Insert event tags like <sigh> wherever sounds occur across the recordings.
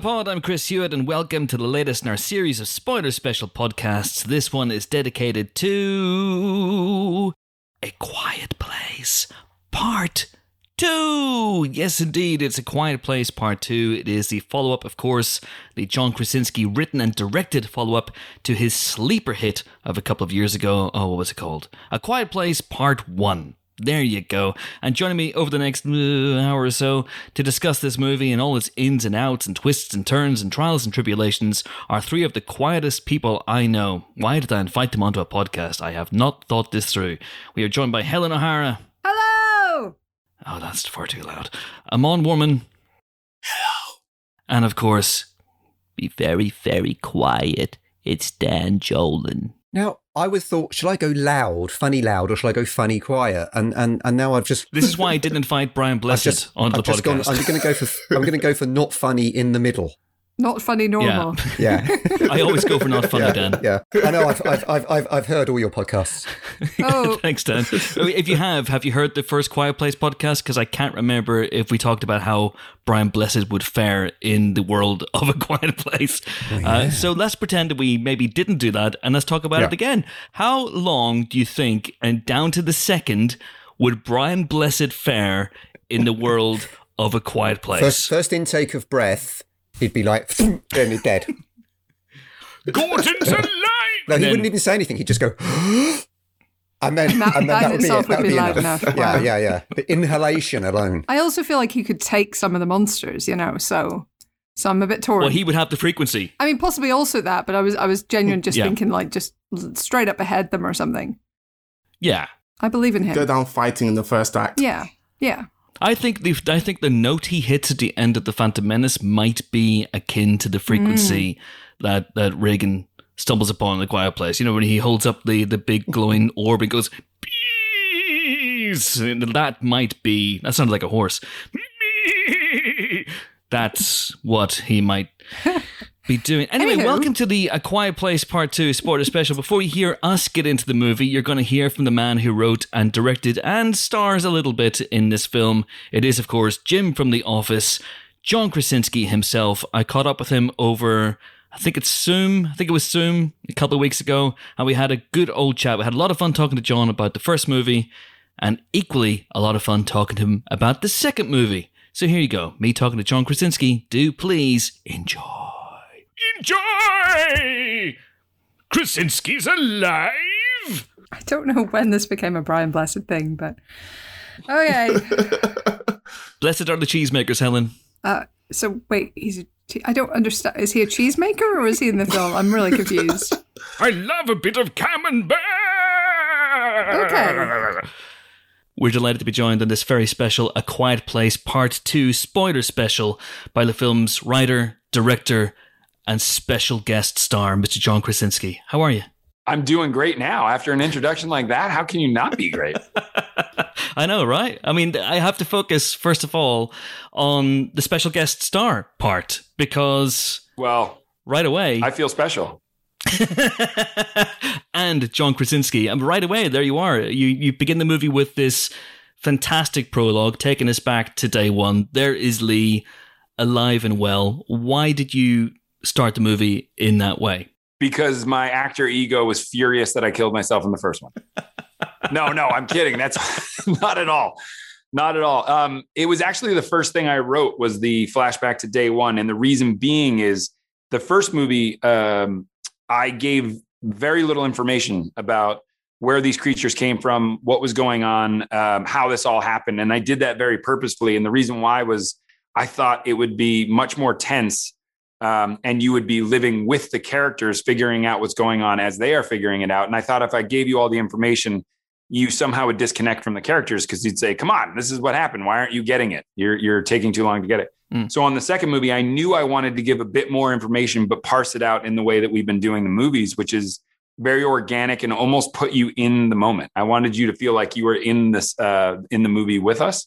Hello, Pod. I'm Chris Hewitt, and welcome to the latest in our series of spoiler special podcasts. This one is dedicated to A Quiet Place Part 2. Yes, indeed, it's A Quiet Place Part 2. It is the follow up, of course, the John Krasinski written and directed follow up to his sleeper hit of a couple of years ago. Oh, what was it called? A Quiet Place Part 1. There you go. And joining me over the next uh, hour or so to discuss this movie and all its ins and outs and twists and turns and trials and tribulations are three of the quietest people I know. Why did I invite them onto a podcast? I have not thought this through. We are joined by Helen O'Hara. Hello! Oh, that's far too loud. Amon Warmann. Hello. And of course, be very, very quiet. It's Dan Jolin. Now, I was thought, should I go loud, funny loud, or should I go funny quiet? And and and now I've just. This is why I didn't invite Brian Blessed just, I've the podcast. Gone, I'm going to go for. I'm going to go for not funny in the middle. Not funny normal. Yeah, <laughs> <laughs> I always go for not funny, yeah, Dan. yeah. I know. I've, I've I've I've I've heard all your podcasts. Oh, <laughs> Thanks, Dan. If you have, have you heard the first Quiet Place podcast? Because I can't remember if we talked about how Brian Blessed would fare in the world of a Quiet Place. uh, so let's pretend that we maybe didn't do that, and let's talk about Yeah. it again. How long do you think, and down to the second, would Brian Blessed fare in the world of a Quiet Place? First first intake of breath, he'd be like, then he's dead. <laughs> Gordon's alive. No, he then- wouldn't even say anything. He'd just go. <gasps> And then, That- and then that that would be itself it. That would would be be loud enough. enough. Yeah, Wow. yeah, yeah. The inhalation alone. I also feel like he could take some of the monsters, you know. So, so I'm a bit torn. Well, he would have the frequency. I mean, possibly also that, but I was I was genuine, just Yeah. thinking like just straight up ahead them or something. Yeah. I believe in him. go down fighting in the first act. Yeah, yeah. I think the I think the note he hits at the end of the Phantom Menace might be akin to the frequency hmm. that that Regan stumbles upon in the Quiet Place. You know when he holds up the the big glowing orb and goes. And That might be that sounded like a horse. That's what he might <laughs> be doing. Anyway, Anywho. welcome to the A Quiet Place Part 2 Spoiler Special. Before you hear us get into the movie, you're going to hear from the man who wrote and directed and stars a little bit in this film. It is, of course, Jim from The Office, John Krasinski himself. I caught up with him over, I think it's Zoom. I think it was Zoom a couple of weeks ago, and we had a good old chat. We had a lot of fun talking to John about the first movie, and equally a lot of fun talking to him about the second movie. So here you go, me talking to John Krasinski. Do please enjoy. Enjoy! Krasinski's alive! I don't know when this became a Brian Blessed thing, but okay. <laughs> Blessed are the cheesemakers, Helen. uh, so wait, he's a che- I don't understand. Is he a cheesemaker or is he in the film? I'm really confused. <laughs> I love a bit of camembert! Okay. We're delighted to be joined on this very special A Quiet Place Part 2 spoiler special by the film's writer, director, and special guest star, Mr. John Krasinski. How are you? I'm doing great now. After an introduction like that, how can you not be great? <laughs> I know, right? I mean, I have to focus, first of all, on the special guest star part because well, right away. I feel special. <laughs> and John Krasinski. And right away, there you are. You you begin the movie with this fantastic prologue, taking us back to day one. There is Lee, alive and well. Why did you start the movie in that way? Because my actor ego was furious that I killed myself in the first one. <laughs> no, no, I'm kidding. That's <laughs> not at all. Not at all. Um, it was actually the first thing I wrote was the flashback to day one, and the reason being is the first movie. Um, I gave very little information about where these creatures came from, what was going on, um, how this all happened, and I did that very purposefully. And the reason why was I thought it would be much more tense, um, and you would be living with the characters, figuring out what's going on as they are figuring it out. And I thought if I gave you all the information, you somehow would disconnect from the characters because you'd say, "Come on, this is what happened. Why aren't you getting it? You're you're taking too long to get it." Mm. So on the second movie, I knew I wanted to give a bit more information, but parse it out in the way that we've been doing the movies, which is very organic and almost put you in the moment. I wanted you to feel like you were in this uh, in the movie with us.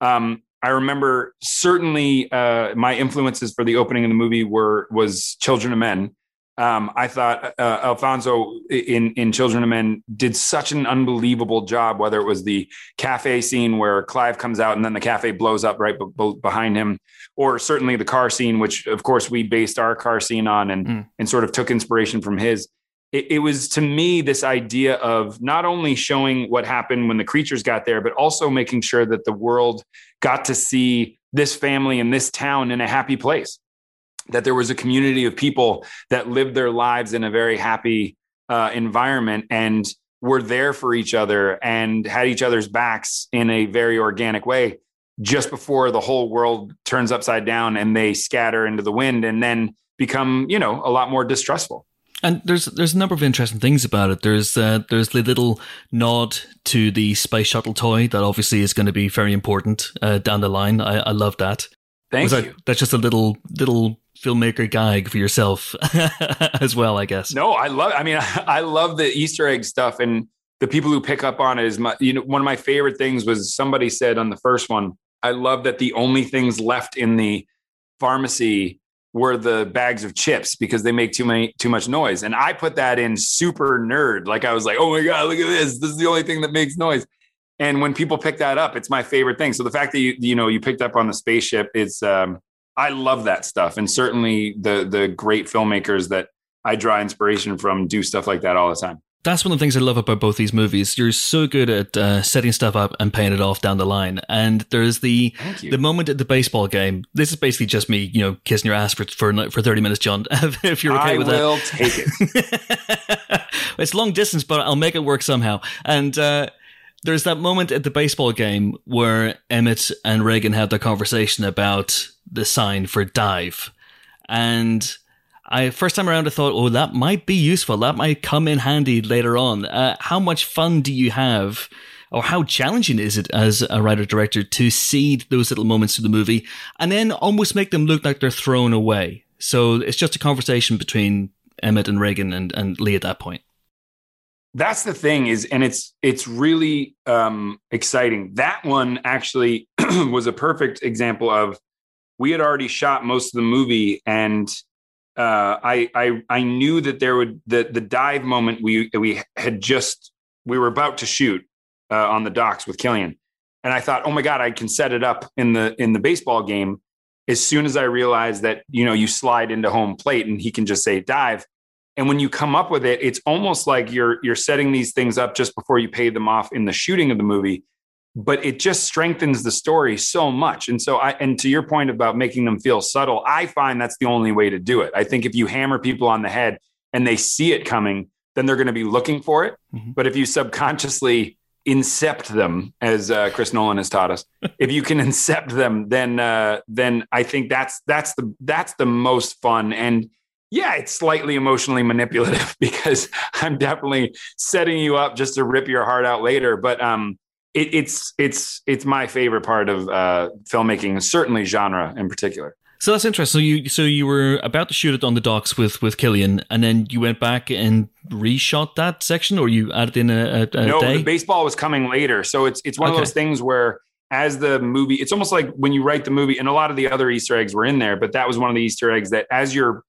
Um, I remember certainly uh, my influences for the opening of the movie were was Children of Men, Um, I thought uh, Alfonso in in Children of Men did such an unbelievable job. Whether it was the cafe scene where Clive comes out and then the cafe blows up right b- behind him, or certainly the car scene, which of course we based our car scene on and mm. and sort of took inspiration from his. It, it was to me this idea of not only showing what happened when the creatures got there, but also making sure that the world got to see this family in this town in a happy place. That there was a community of people that lived their lives in a very happy uh, environment and were there for each other and had each other's backs in a very organic way just before the whole world turns upside down and they scatter into the wind and then become you know a lot more distrustful and there's there's a number of interesting things about it. There's uh, there's the little nod to the space shuttle toy that obviously is going to be very important uh, down the line. I, I love that. Thank Was you. That's just a little little filmmaker gag for yourself <laughs> as well, I guess. No, I love. I mean, <laughs> I love the Easter egg stuff, and the people who pick up on it is my. You know, one of my favorite things was somebody said on the first one. I love that the only things left in the pharmacy were the bags of chips because they make too many too much noise. And I put that in super nerd. Like I was like, oh my God, look at this. This is the only thing that makes noise. And when people pick that up, it's my favorite thing. So the fact that you you know you picked up on the spaceship it's um, I love that stuff, and certainly the the great filmmakers that I draw inspiration from do stuff like that all the time. That's one of the things I love about both these movies. You're so good at uh, setting stuff up and paying it off down the line. And there's the the moment at the baseball game. This is basically just me, you know, kissing your ass for for, for thirty minutes, John. <laughs> if you're okay I with that, I will take it. <laughs> it's long distance, but I'll make it work somehow. And uh, there's that moment at the baseball game where Emmett and Regan have the conversation about the sign for dive. And I first time around I thought, oh, that might be useful. That might come in handy later on. Uh, how much fun do you have? Or how challenging is it as a writer director to seed those little moments to the movie and then almost make them look like they're thrown away? So it's just a conversation between Emmett and Regan and, and Lee at that point that's the thing is and it's it's really um, exciting that one actually <clears throat> was a perfect example of we had already shot most of the movie and uh, I, I I knew that there would the the dive moment we we had just we were about to shoot uh, on the docks with Cillian, and I thought, oh my god, I can set it up in the in the baseball game. As soon as I realized that you know you slide into home plate and he can just say dive, and when you come up with it it's almost like you're you're setting these things up just before you pay them off in the shooting of the movie but it just strengthens the story so much and so i and to your point about making them feel subtle i find that's the only way to do it i think if you hammer people on the head and they see it coming then they're going to be looking for it mm-hmm. but if you subconsciously incept them as uh, chris nolan has taught us <laughs> if you can incept them then uh, then i think that's that's the that's the most fun and yeah, it's slightly emotionally manipulative <laughs> because I'm definitely setting you up just to rip your heart out later. But um, it, it's it's it's my favorite part of uh, filmmaking, certainly genre in particular. So that's interesting. So you so you were about to shoot it on the docks with with Cillian, and then you went back and reshot that section, or you added in a, a, a no. Day? The baseball was coming later, so it's it's one okay. of those things where as the movie, it's almost like when you write the movie, and a lot of the other Easter eggs were in there, but that was one of the Easter eggs that as you're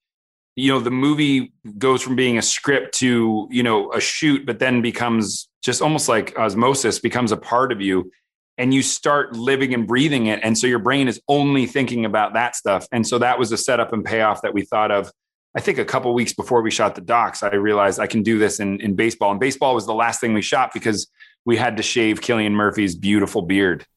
you know the movie goes from being a script to you know a shoot but then becomes just almost like osmosis becomes a part of you and you start living and breathing it. And so your brain is only thinking about that stuff. And so that was a setup and payoff that we thought of i think a couple weeks before we shot the docks. I realized i can do this in, in baseball. And baseball was the last thing we shot because we had to shave Cillian Murphy's beautiful beard. <laughs>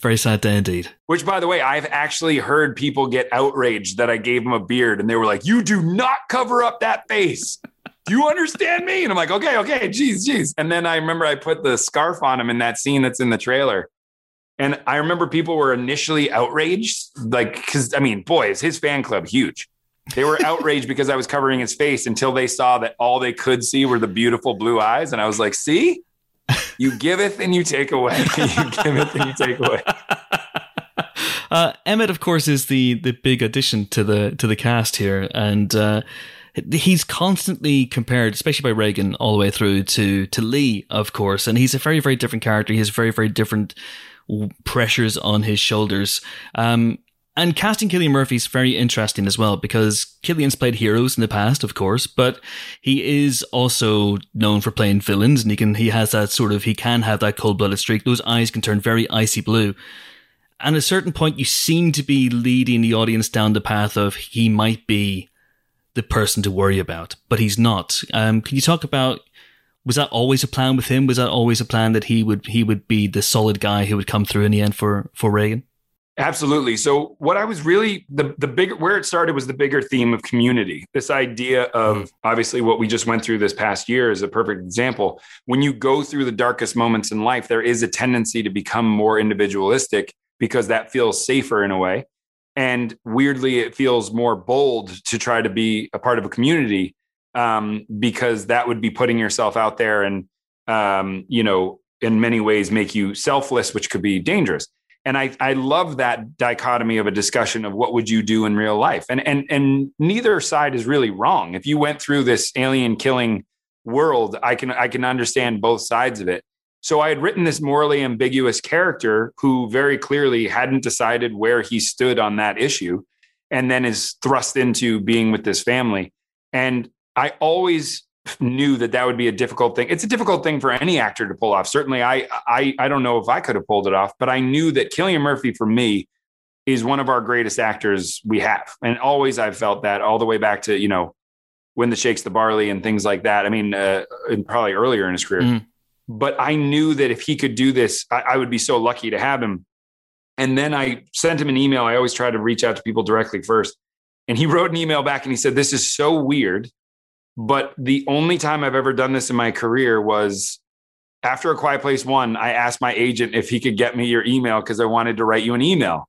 Very sad day indeed. Which, by the way, I've actually heard people get outraged that I gave him a beard and they were like, You do not cover up that face. Do you understand me? And I'm like, Okay, okay, geez, geez. And then I remember I put the scarf on him in that scene that's in the trailer. And I remember people were initially outraged, like, because I mean, boy, is his fan club huge. They were <laughs> outraged because I was covering his face until they saw that all they could see were the beautiful blue eyes. And I was like, See, you giveth and you take away. <laughs> you giveth and you take away. <laughs> Uh, Emmett, of course, is the the big addition to the to the cast here, and uh, he's constantly compared, especially by Regan, all the way through to to Lee, of course, and he's a very very different character. He has very very different pressures on his shoulders. Um, And casting Cillian Murphy is very interesting as well because Cillian's played heroes in the past, of course, but he is also known for playing villains, and he can he has that sort of he can have that cold blooded streak. Those eyes can turn very icy blue. And at a certain point, you seem to be leading the audience down the path of he might be the person to worry about, but he's not. Um, can you talk about was that always a plan with him? Was that always a plan that he would he would be the solid guy who would come through in the end for for Regan? Absolutely. So what I was really the the bigger where it started was the bigger theme of community. This idea of mm. obviously what we just went through this past year is a perfect example. When you go through the darkest moments in life, there is a tendency to become more individualistic because that feels safer in a way. And weirdly, it feels more bold to try to be a part of a community um, because that would be putting yourself out there and um, you know in many ways make you selfless, which could be dangerous. And I, I love that dichotomy of a discussion of what would you do in real life? And and and neither side is really wrong. If you went through this alien killing world i can i can understand both sides of it so i had written this morally ambiguous character who very clearly hadn't decided where he stood on that issue and then is thrust into being with this family and i always knew that that would be a difficult thing. It's a difficult thing for any actor to pull off. Certainly, I I I don't know if I could have pulled it off, but I knew that Cillian Murphy for me is one of our greatest actors we have, and always I've felt that all the way back to you know when the shakes the barley and things like that. I mean, uh, and probably earlier in his career. Mm. But I knew that if he could do this, I, I would be so lucky to have him. And then I sent him an email. I always try to reach out to people directly first. And he <laughs> wrote an email back and he said, This is so weird but the only time I've ever done this in my career was after A Quiet Place One. I asked my agent if he could get me your email because I wanted to write you an email.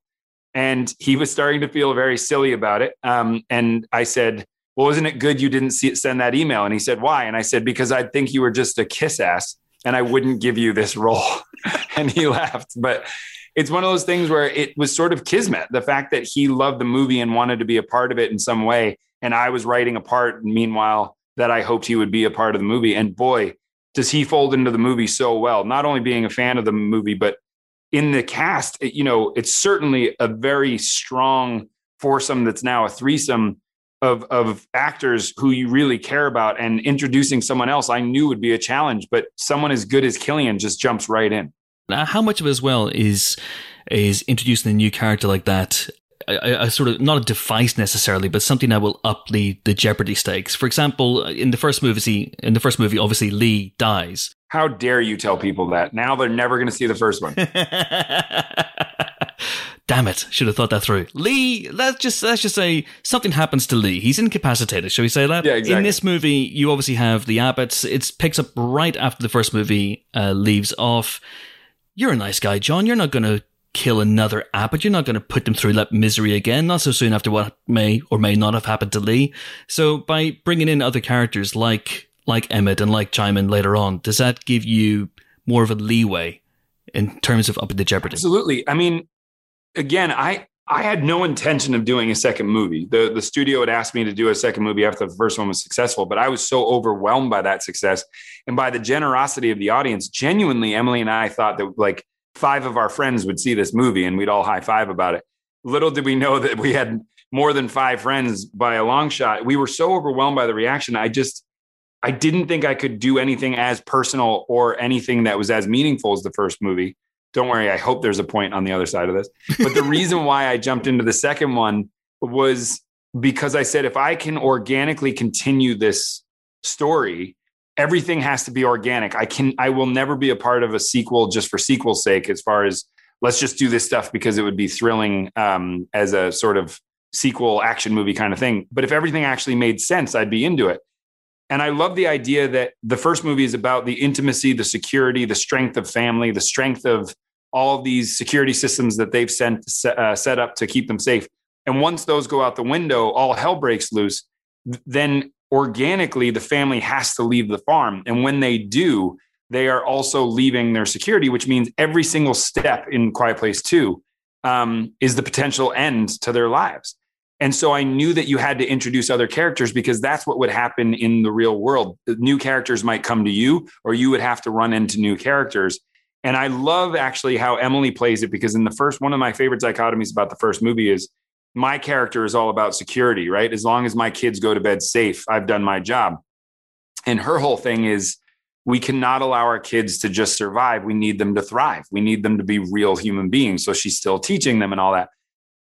And he was starting to feel very silly about it. Um, and I said, Well, isn't it good you didn't see, send that email? And he said, Why? And I said, Because I think you were just a kiss ass and I wouldn't give you this role. <laughs> and he laughed. But it's one of those things where it was sort of kismet the fact that he loved the movie and wanted to be a part of it in some way and I was writing a part meanwhile that I hoped he would be a part of the movie. And boy, does he fold into the movie so well, not only being a fan of the movie, but in the cast, you know, it's certainly a very strong foursome that's now a threesome of, of actors who you really care about. And introducing someone else I knew would be a challenge, but someone as good as Cillian just jumps right in. Now, how much of it as well is is introducing a new character like that a, a, sort of not a device necessarily, but something that will up the, the jeopardy stakes. For example, in the first movie, in the first movie, obviously Lee dies. How dare you tell people that? Now they're never going to see the first one. <laughs> Damn it! Should have thought that through. Lee, let's just let's just say something happens to Lee. He's incapacitated. Shall we say that? Yeah, exactly. In this movie, you obviously have the Abbotts. It picks up right after the first movie uh, leaves off. You're a nice guy, John. You're not going to kill another Abbott. You're not going to put them through that misery again, not so soon after what may or may not have happened to Lee. So by bringing in other characters like like Emmett and like Djimon later on, does that give you more of a leeway in terms of upping the jeopardy? Absolutely. I mean, again, I I had no intention of doing a second movie. The the studio had asked me to do a second movie after the first one was successful, but I was so overwhelmed by that success and by the generosity of the audience. Genuinely, Emily and I thought that like five of our friends would see this movie and we'd all high five about it. Little did we know that we had more than five friends by a long shot. We were so overwhelmed by the reaction. I just, I didn't think I could do anything as personal or anything that was as meaningful as the first movie. Don't worry, I hope there's a point on the other side of this. But the reason why I jumped into the second one was because I said, if I can organically continue this story, everything has to be organic. I can I will never be a part of a sequel just for sequel's sake as far as let's just do this stuff because it would be thrilling um, as a sort of sequel action movie kind of thing. But if everything actually made sense, I'd be into it. And I love the idea that the first movie is about the intimacy, the security, the strength of family, the strength of all of these security systems that they've sent, uh, set up to keep them safe. And once those go out the window, all hell breaks loose. Then organically the family has to leave the farm. And when they do, they are also leaving their security, which means every single step in Quiet Place 2 um, is the potential end to their lives. And so I knew that you had to introduce other characters because that's what would happen in the real world. New characters might come to you, or you would have to run into new characters. And I love actually how Emily plays it because in the first one of my favorite dichotomies about the first movie is my character is all about security, right? As long as my kids go to bed safe, I've done my job. And her whole thing is we cannot allow our kids to just survive. We need them to thrive. We need them to be real human beings. So she's still teaching them and all that.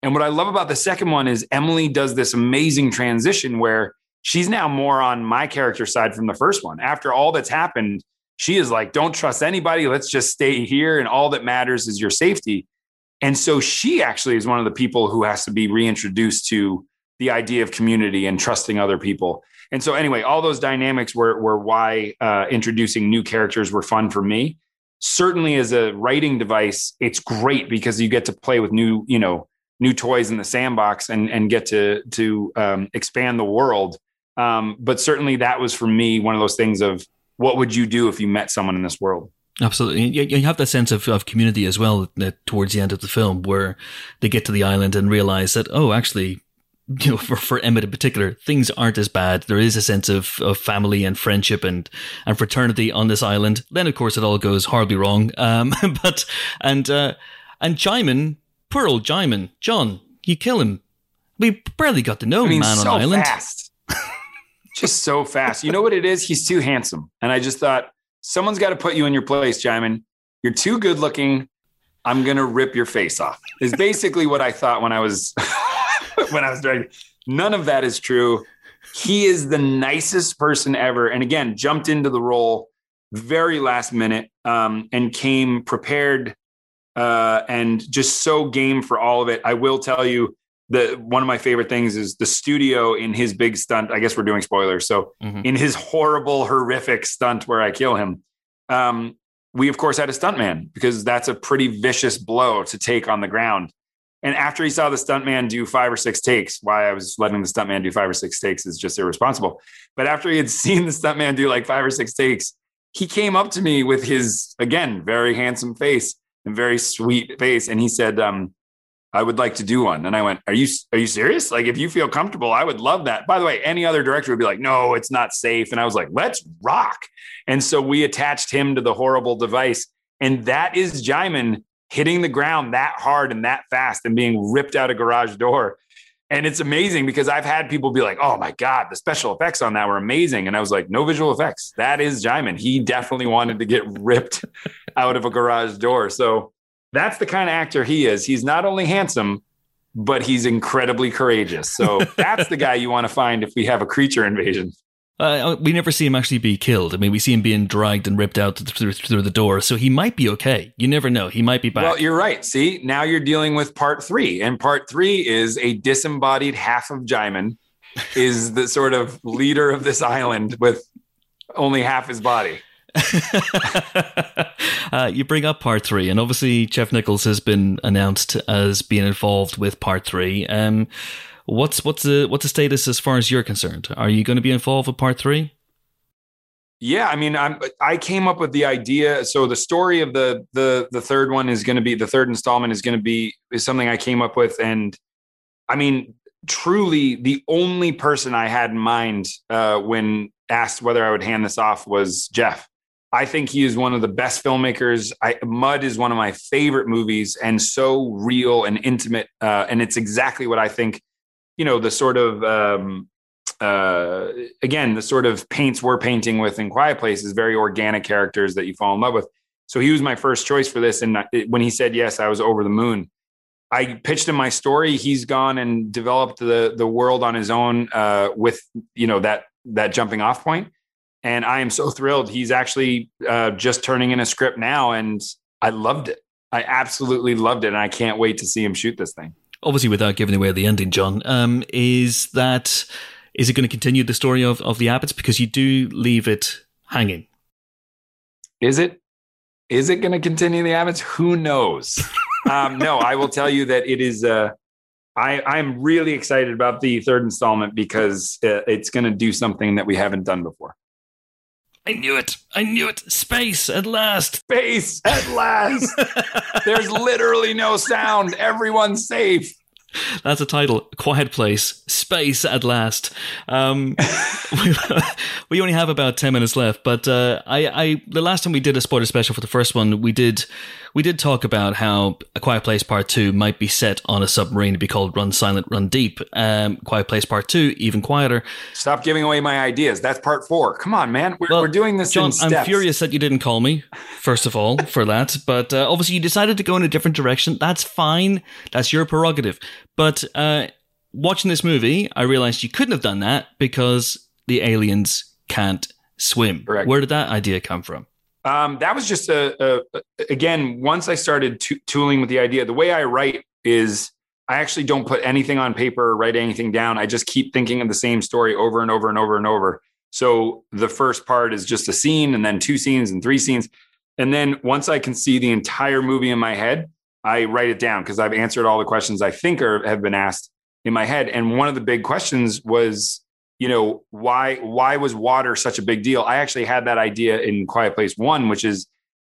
And what I love about the second one is Emily does this amazing transition where she's now more on my character side from the first one. After all that's happened, she is like, don't trust anybody. Let's just stay here. And all that matters is your safety. And so she actually is one of the people who has to be reintroduced to the idea of community and trusting other people. And so, anyway, all those dynamics were, were why uh, introducing new characters were fun for me. Certainly, as a writing device, it's great because you get to play with new, you know, new toys in the sandbox and and get to to um, expand the world. Um, but certainly, that was for me one of those things of what would you do if you met someone in this world? Absolutely. You, you have that sense of, of community as well towards the end of the film where they get to the island and realize that, oh, actually, you know, for, for Emmett in particular, things aren't as bad. There is a sense of, of family and friendship and, and fraternity on this island. Then, of course, it all goes horribly wrong. Um, <laughs> but, and, uh, and Djimon, poor old Djimon, John, you kill him. We barely got to know I mean, man so on island. Fast. <laughs> just so fast. You know what it is? He's too handsome. And I just thought, someone's got to put you in your place, Djimon. You're too good looking. I'm gonna rip your face off. Is basically what I thought when I was <laughs> when I was doing. None of that is true. He is the nicest person ever, and again, jumped into the role very last minute um, and came prepared uh, and just so game for all of it. I will tell you that one of my favorite things is the studio in his big stunt. I guess we're doing spoilers. So Mhm. in his horrible, horrific stunt where I kill him, um, we of course had a stuntman because that's a pretty vicious blow to take on the ground. And after he saw the stuntman do five or six takes, why I was letting the stuntman do five or six takes is just irresponsible. But after he had <laughs> seen the stuntman do like five or six takes, he came up to me with his again very handsome face very sweet face, and he said, um, "I would like to do one." And I went, "Are you are you serious? Like, if you feel comfortable, I would love that." By the way, any other director would be like, "No, it's not safe." And I was like, "Let's rock!" And so we attached him to the horrible device, and that is Djimon hitting the ground that hard and that fast and being ripped out a garage door. And it's amazing because I've had people be like, "Oh my god, the special effects on that were amazing," and I was like, "No visual effects. That is Djimon. He definitely wanted to get ripped <laughs> out of a garage door." So that's the kind of actor he is. He's not only handsome, but he's incredibly courageous. So <laughs> that's the guy you want to find if we have a creature invasion. Uh, we never see him actually be killed. I mean, we see him being dragged and ripped out through, through the door, so he might be okay. You never know. He might be back. Well, you're right. See, now you're dealing with part three, and part three is a disembodied half of Djimon is the sort of leader of this island with only half his body. <laughs> uh, you bring up part three, and obviously Jeff Nichols has been announced as being involved with part three. Um, what's what's the what's the status as far as you're concerned? Are you going to be involved with part three? Yeah, I mean, I'm I came up with the idea. So the story of the the the third one is going to be the third installment is going to be is something I came up with, and I mean, truly, the only person I had in mind uh, when asked whether I would hand this off was Jeff. I think he is one of the best filmmakers. I, Mud is one of my favorite movies, and so real and intimate, uh, and it's exactly what I think. You know, the sort of um, uh, again, the sort of paints we're painting with in Quiet Place is very organic characters that you fall in love with. So he was my first choice for this, and when he said yes, I was over the moon. I pitched him my story. He's gone and developed the the world on his own uh, with you know that that jumping off point, and I am so thrilled. He's actually uh, just turning in a script now, and I loved it. I absolutely loved it, and I can't wait to see him shoot this thing. Obviously, without giving away the ending, John, um, is that is it going to continue the story of of the Abbotts because you do leave it hanging? Is it? Is it going to continue the Abbotts? Who knows? <laughs> um, no, I will tell you that it is. Uh, I I'm really excited about the third installment because uh, it's going to do something that we haven't done before. I knew it. I knew it. Space at last. Space at last. <laughs> There's literally no sound. Everyone's safe. That's a title. Quiet Place. Space at last. Um, <laughs> we, we only have about 10 minutes left, but uh, I, I, the last time we did a spoiler special for the first one, we did, we did talk about how A Quiet Place Part 2 might be set on a submarine to be called Run Silent, Run Deep. Um, Quiet Place Part 2, even quieter. Stop giving away my ideas. That's part four. Come on, man. We're, well, we're doing this John, I'm furious that you didn't call me, first of all, for that. <laughs> But uh, obviously you decided to go in a different direction. That's fine. That's your prerogative. But uh, watching this movie, I realized you couldn't have done that because the aliens can't swim. Correct. Where did that idea come from? Um, that was just a, a, again. Once I started tooling with the idea, the way I write is I actually don't put anything on paper or write anything down. I just keep thinking of the same story over and over and over and over. So the first part is just a scene, and then two scenes, and three scenes, and then once I can see the entire movie in my head, I write it down because I've answered all the questions I think are have been asked in my head. And one of the big questions was, you know, why why was water such a big deal? I actually had that idea in Quiet Place One, which is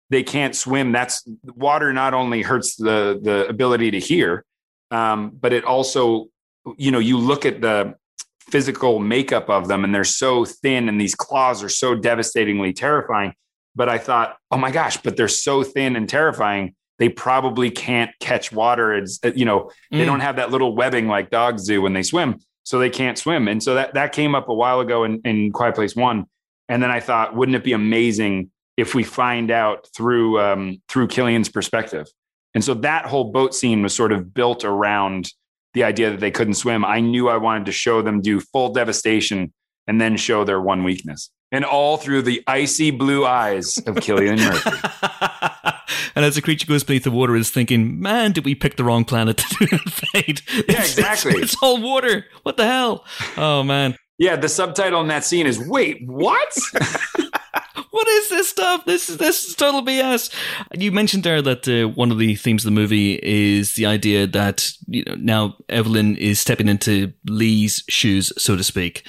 they can't swim. That's water. Not only hurts the the ability to hear, um, but it also, you know, you look at the physical makeup of them, and they're so thin, and these claws are so devastatingly terrifying. But I thought, oh my gosh, but they're so thin and terrifying they probably can't catch water. It's, uh, you know, mm. they don't have that little webbing like dogs do when they swim. So they can't swim. And so that, that came up a while ago in, in Quiet Place One. And then I thought, wouldn't it be amazing if we find out through, um, through Cillian's perspective? And so that whole boat scene was sort of built around the idea that they couldn't swim. I knew I wanted to show them do full devastation and then show their one weakness. And all through the icy blue eyes of Cillian Murphy. <laughs> and as the creature goes beneath the water, is thinking, "Man, did we pick the wrong planet to invade?" <laughs> Yeah, exactly. It's, it's, all water. What the hell? Oh man. Yeah, the subtitle in that scene is "Wait, what?" <laughs> <laughs> what is this stuff? This is this is total BS. You mentioned there that uh, one of the themes of the movie is the idea that you know now Evelyn is stepping into Lee's shoes, so to speak.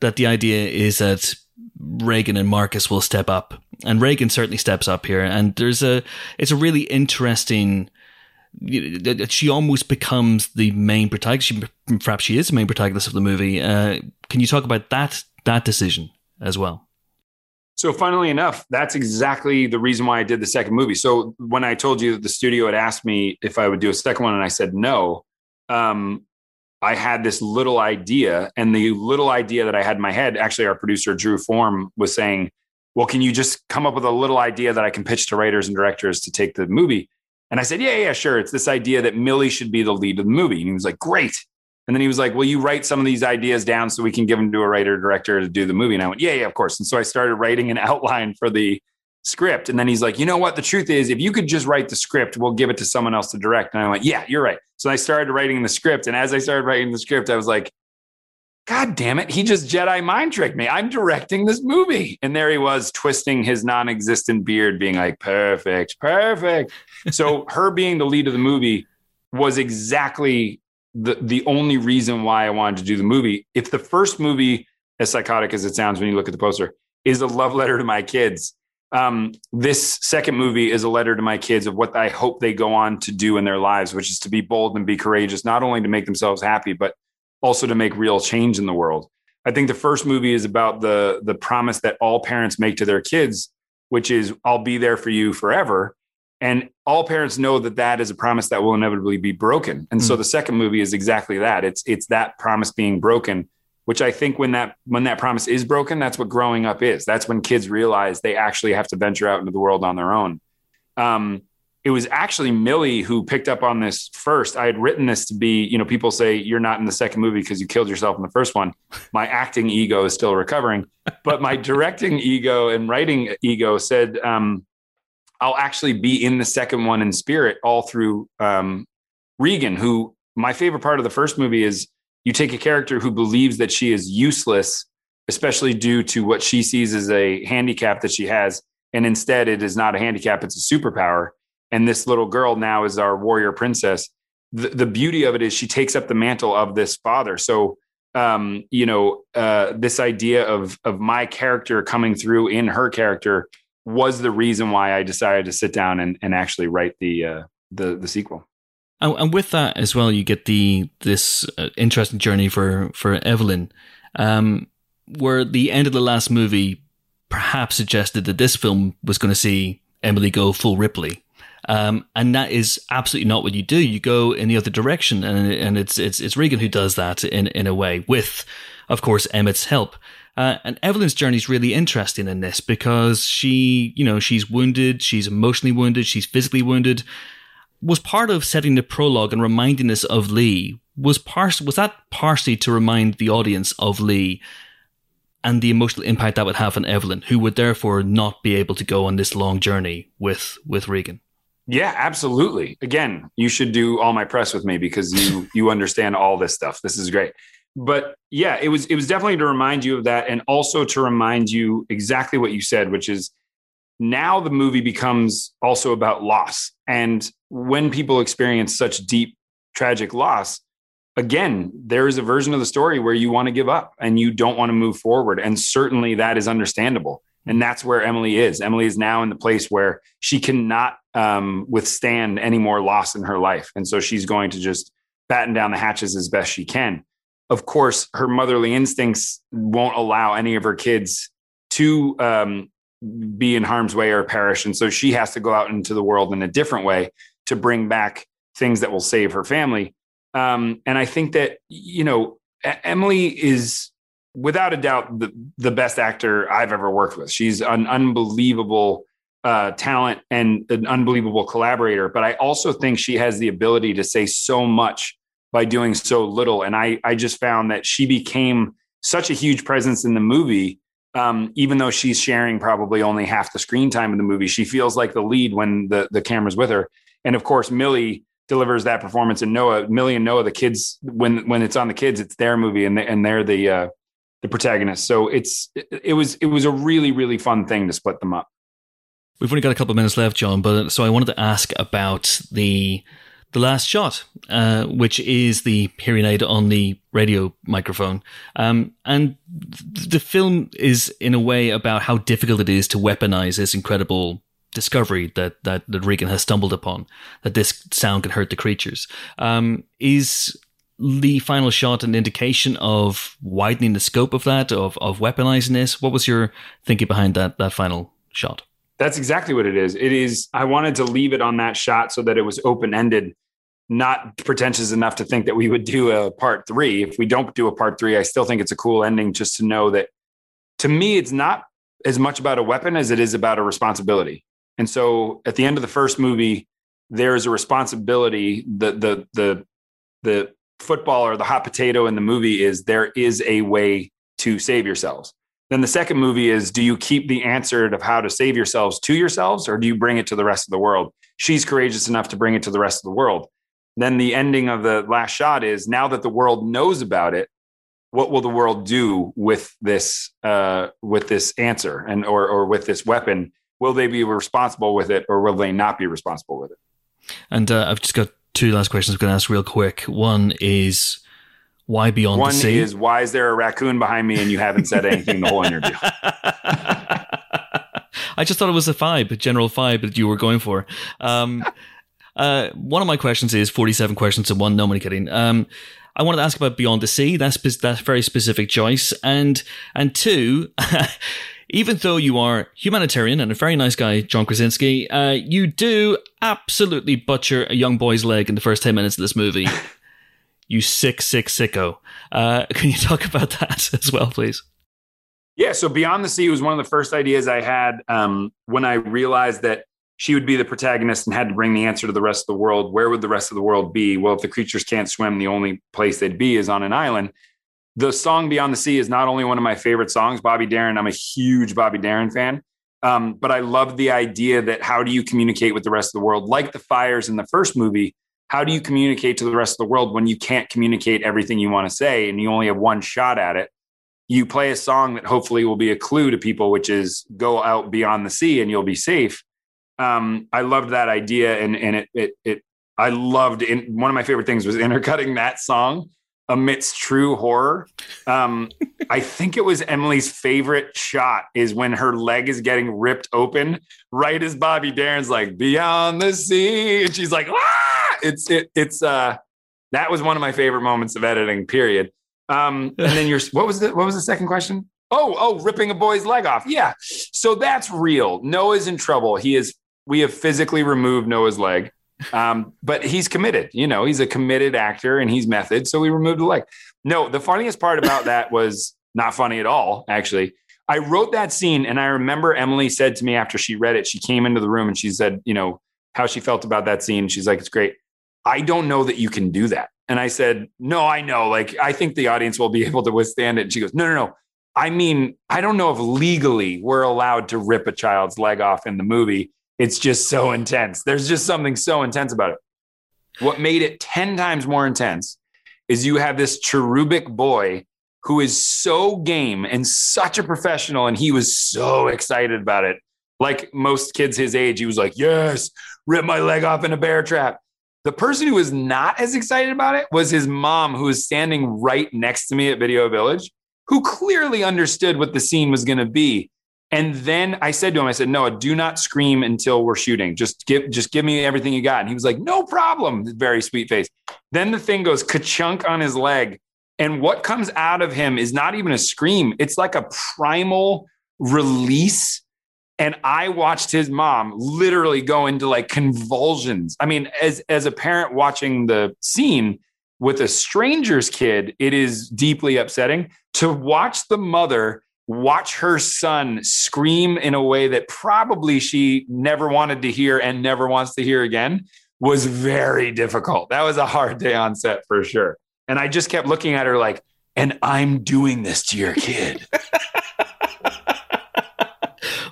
That the idea is that Regan and Marcus will step up, and Regan certainly steps up here. And there's a, it's a really interesting. She almost becomes the main protagonist. She, perhaps she is the main protagonist of the movie. Uh, can you talk about that that decision as well? So, funnily enough, that's exactly the reason why I did the second movie. So, when I told you that the studio had asked me if I would do a second one, and I said no, um, I had this little idea, and the little idea that I had in my head, actually, our producer Drew Form was saying, "Well, can you just come up with a little idea that I can pitch to writers and directors to take the movie?" And I said, "Yeah, yeah, sure. It's this idea that Millie should be the lead of the movie." And he was like, "Great." And then he was like, "Will you write some of these ideas down so we can give them to a writer director to do the movie?" And I went, "Yeah, yeah, of course." And so I started writing an <laughs> outline for the script. And then he's like, you know what? The truth is, if you could just write the script, we'll give it to someone else to direct. And I went, yeah, you're right. So I started writing the script. And as I started writing the script, I was like, God damn it. He just Jedi mind tricked me. I'm directing this movie. And there he was twisting his non existent beard, being like, perfect, perfect. so <laughs> her being the lead of the movie was exactly the, the only reason why I wanted to do the movie. If the first movie, as psychotic as it sounds when you look at the poster, is a love letter to my kids, um, this second movie is a letter to my kids of what I hope they go on to do in their lives, which is to be bold and be courageous, not only to make themselves happy, but also to make real change in the world. I think the first movie is about the the promise that all parents make to their kids, which is I'll be there for you forever. And all parents know that that is a promise that will inevitably be broken. And mm. so the second movie is exactly that. It's it's that promise being broken which I think when that when that promise is broken, that's what growing up is. That's when kids realize they actually have to venture out into the world on their own. Um, it was actually Millie who picked up on this first. I had written this to be, you know, people say you're not in the second movie because you killed yourself in the first one. My acting ego is still recovering, but my <laughs> directing ego and writing ego said, um, I'll actually be in the second one in spirit all through um, Regan, who my favorite part of the first movie is you take a character who believes that she is useless, especially due to what she sees as a handicap that she has. And instead, it is not a handicap, it's a superpower. And this little girl now is our warrior princess. The, the beauty of it is she takes up the mantle of this father. So, um, you know, uh, this idea of, of my character coming through in her character was the reason why I decided to sit down and, and actually write the, uh, the, the sequel. And, and with that as well, you get the this uh, interesting journey for for Evelyn, um, where the end of the last movie perhaps suggested that this film was going to see Emily go full Ripley. Um, and that is absolutely not what you do. You go in the other direction, and and it's it's it's Regan who does that in in a way with, of course, Emmett's help. Uh, and Evelyn's journey is really interesting in this because she, you know, she's wounded, she's emotionally wounded, she's physically wounded. Was part of setting the prologue and reminding us of Lee. Was part was that partially to remind the audience of Lee and the emotional impact that would have on Evelyn, who would therefore not be able to go on this long journey with with Regan. Yeah, absolutely. Again, you should do all my press with me because you <laughs> you understand all this stuff. This is great. But yeah, it was it was definitely to remind you of that and also to remind you exactly what you said, which is now the movie becomes also about loss. And when people experience such deep tragic loss, again, there is a version of the story where you want to give up and you don't want to move forward. And certainly that is understandable. And that's where Emily is. Emily is now in the place where she cannot um, withstand any more loss in her life. And so she's going to just batten down the hatches as best she can. Of course, her motherly instincts won't allow any of her kids to um, be in harm's way or perish. And so she has to go out into the world in a different way to bring back things that will save her family. Um, and I think that, you know, Emily is without a doubt the, the best actor I've ever worked with. She's an unbelievable uh, talent and an unbelievable collaborator. But I also think she has the ability to say so much by doing so little. And I, I just found that she became such a huge presence in the movie. Um, even though she's sharing probably only half the screen time in the movie, she feels like the lead when the, the camera's with her. And of course, Millie delivers that performance. And Noah, Millie and Noah, the kids, when when it's on the kids, it's their movie, and they, and they're the uh, the protagonist. So it's it was it was a really really fun thing to split them up. We've only got a couple of minutes left, John, but so I wanted to ask about the the last shot, uh, which is the hearing aid on the radio microphone. Um, and the film is, in a way, about how difficult it is to weaponize this incredible discovery that, that, that Regan has stumbled upon, that this sound can hurt the creatures. Um, is the final shot an indication of widening the scope of that, of, of weaponizing this? What was your thinking behind that, that final shot? That's exactly what it is. It is, I wanted to leave it on that shot so that it was open ended, not pretentious enough to think that we would do a part three. If we don't do a part three, I still think it's a cool ending just to know that to me, it's not as much about a weapon as it is about a responsibility. And so at the end of the first movie, there is a responsibility. The, the, the, the football or the hot potato in the movie is there is a way to save yourselves then the second movie is do you keep the answer of how to save yourselves to yourselves or do you bring it to the rest of the world? She's courageous enough to bring it to the rest of the world. Then the ending of the last shot is now that the world knows about it, what will the world do with this uh, with this answer and or or with this weapon? Will they be responsible with it or will they not be responsible with it? And uh, I've just got two last questions I'm going to ask real quick. One is why beyond One the sea? is why is there a raccoon behind me and you haven't said anything the whole interview? <laughs> I just thought it was a vibe, a general vibe that you were going for. Um, uh, one of my questions is 47 questions in one. No, I'm kidding. Um, I wanted to ask about Beyond the Sea. That's that's very specific choice. And and two, <laughs> even though you are humanitarian and a very nice guy, John Krasinski, uh, you do absolutely butcher a young boy's leg in the first 10 minutes of this movie <laughs> you sick, sick, sicko. Uh, <laughs> can you talk about that as well, please? Yeah. So Beyond the Sea was one of the first ideas I had um, when I realized that she would be the protagonist and had to bring the answer to the rest of the world. Where would the rest of the world be? Well, if the creatures can't swim, the only place they'd be is on an island. The song Beyond the Sea is not only one of my favorite songs, Bobby Darin. I'm a huge Bobby Darin fan. Um, but I love the idea that how do you communicate with the rest of the world? Like the fires in the first movie, how do you communicate to the rest of the world when you can't communicate everything you want to say and you only have one shot at it? You play a song that hopefully will be a clue to people, which is go out beyond the sea and you'll be safe. Um, I loved that idea, and and it it, it I loved. In, one of my favorite things was <laughs> intercutting that song amidst true horror. Um, I think it was Emily's favorite shot is when her leg is getting ripped open, right as Bobby Darin's like, Beyond the Sea. And she's like, ah! it's it, it's uh that was one of my favorite moments of editing. Period. Um, and then your what was the what was the second question? Oh, oh, ripping a boy's leg off. Yeah. So that's real. Noah's in trouble. He is. We have physically removed Noah's leg, um, but he's committed. You know, he's a committed actor and he's method. So we removed the leg. No, the funniest part about that was not funny at all. Actually, I wrote that scene, and I remember Emily said to me after she read it, she came into the room and she said, you know, how she felt about that scene. She's like, it's great. I don't know that you can do that. And I said, no, I know. Like, I think the audience will be <laughs> able to withstand it. And she goes, no, no, no. I mean, I don't know if legally we're allowed to rip a child's leg off in the movie. It's just so intense. There's just something so intense about it. What made it 10 times more intense is you have this cherubic boy who is so game and such a professional, and he was so excited about it. Like most kids his age, he was like, Yes, rip my leg off in a bear trap. The person who was not as excited about it was his mom, who was standing right next to me at Video Village, who clearly understood what the scene was going to be. And then I said to him, I said, Noah, do not scream until we're shooting. Just give, just give me everything you got. And he was like, no problem. Very sweet face. Then the thing goes ka-chunk on his leg. And what comes out of him is not even a scream. It's like a primal release. And I watched his mom literally go into like convulsions. I mean, as, as a parent watching the scene with a stranger's kid, it is deeply upsetting to watch the mother watch her son scream in a way that probably she never wanted to hear and never wants to hear again was very difficult. That was a hard day on set for sure. And I just kept looking at her like, and I'm doing this to your kid. <laughs>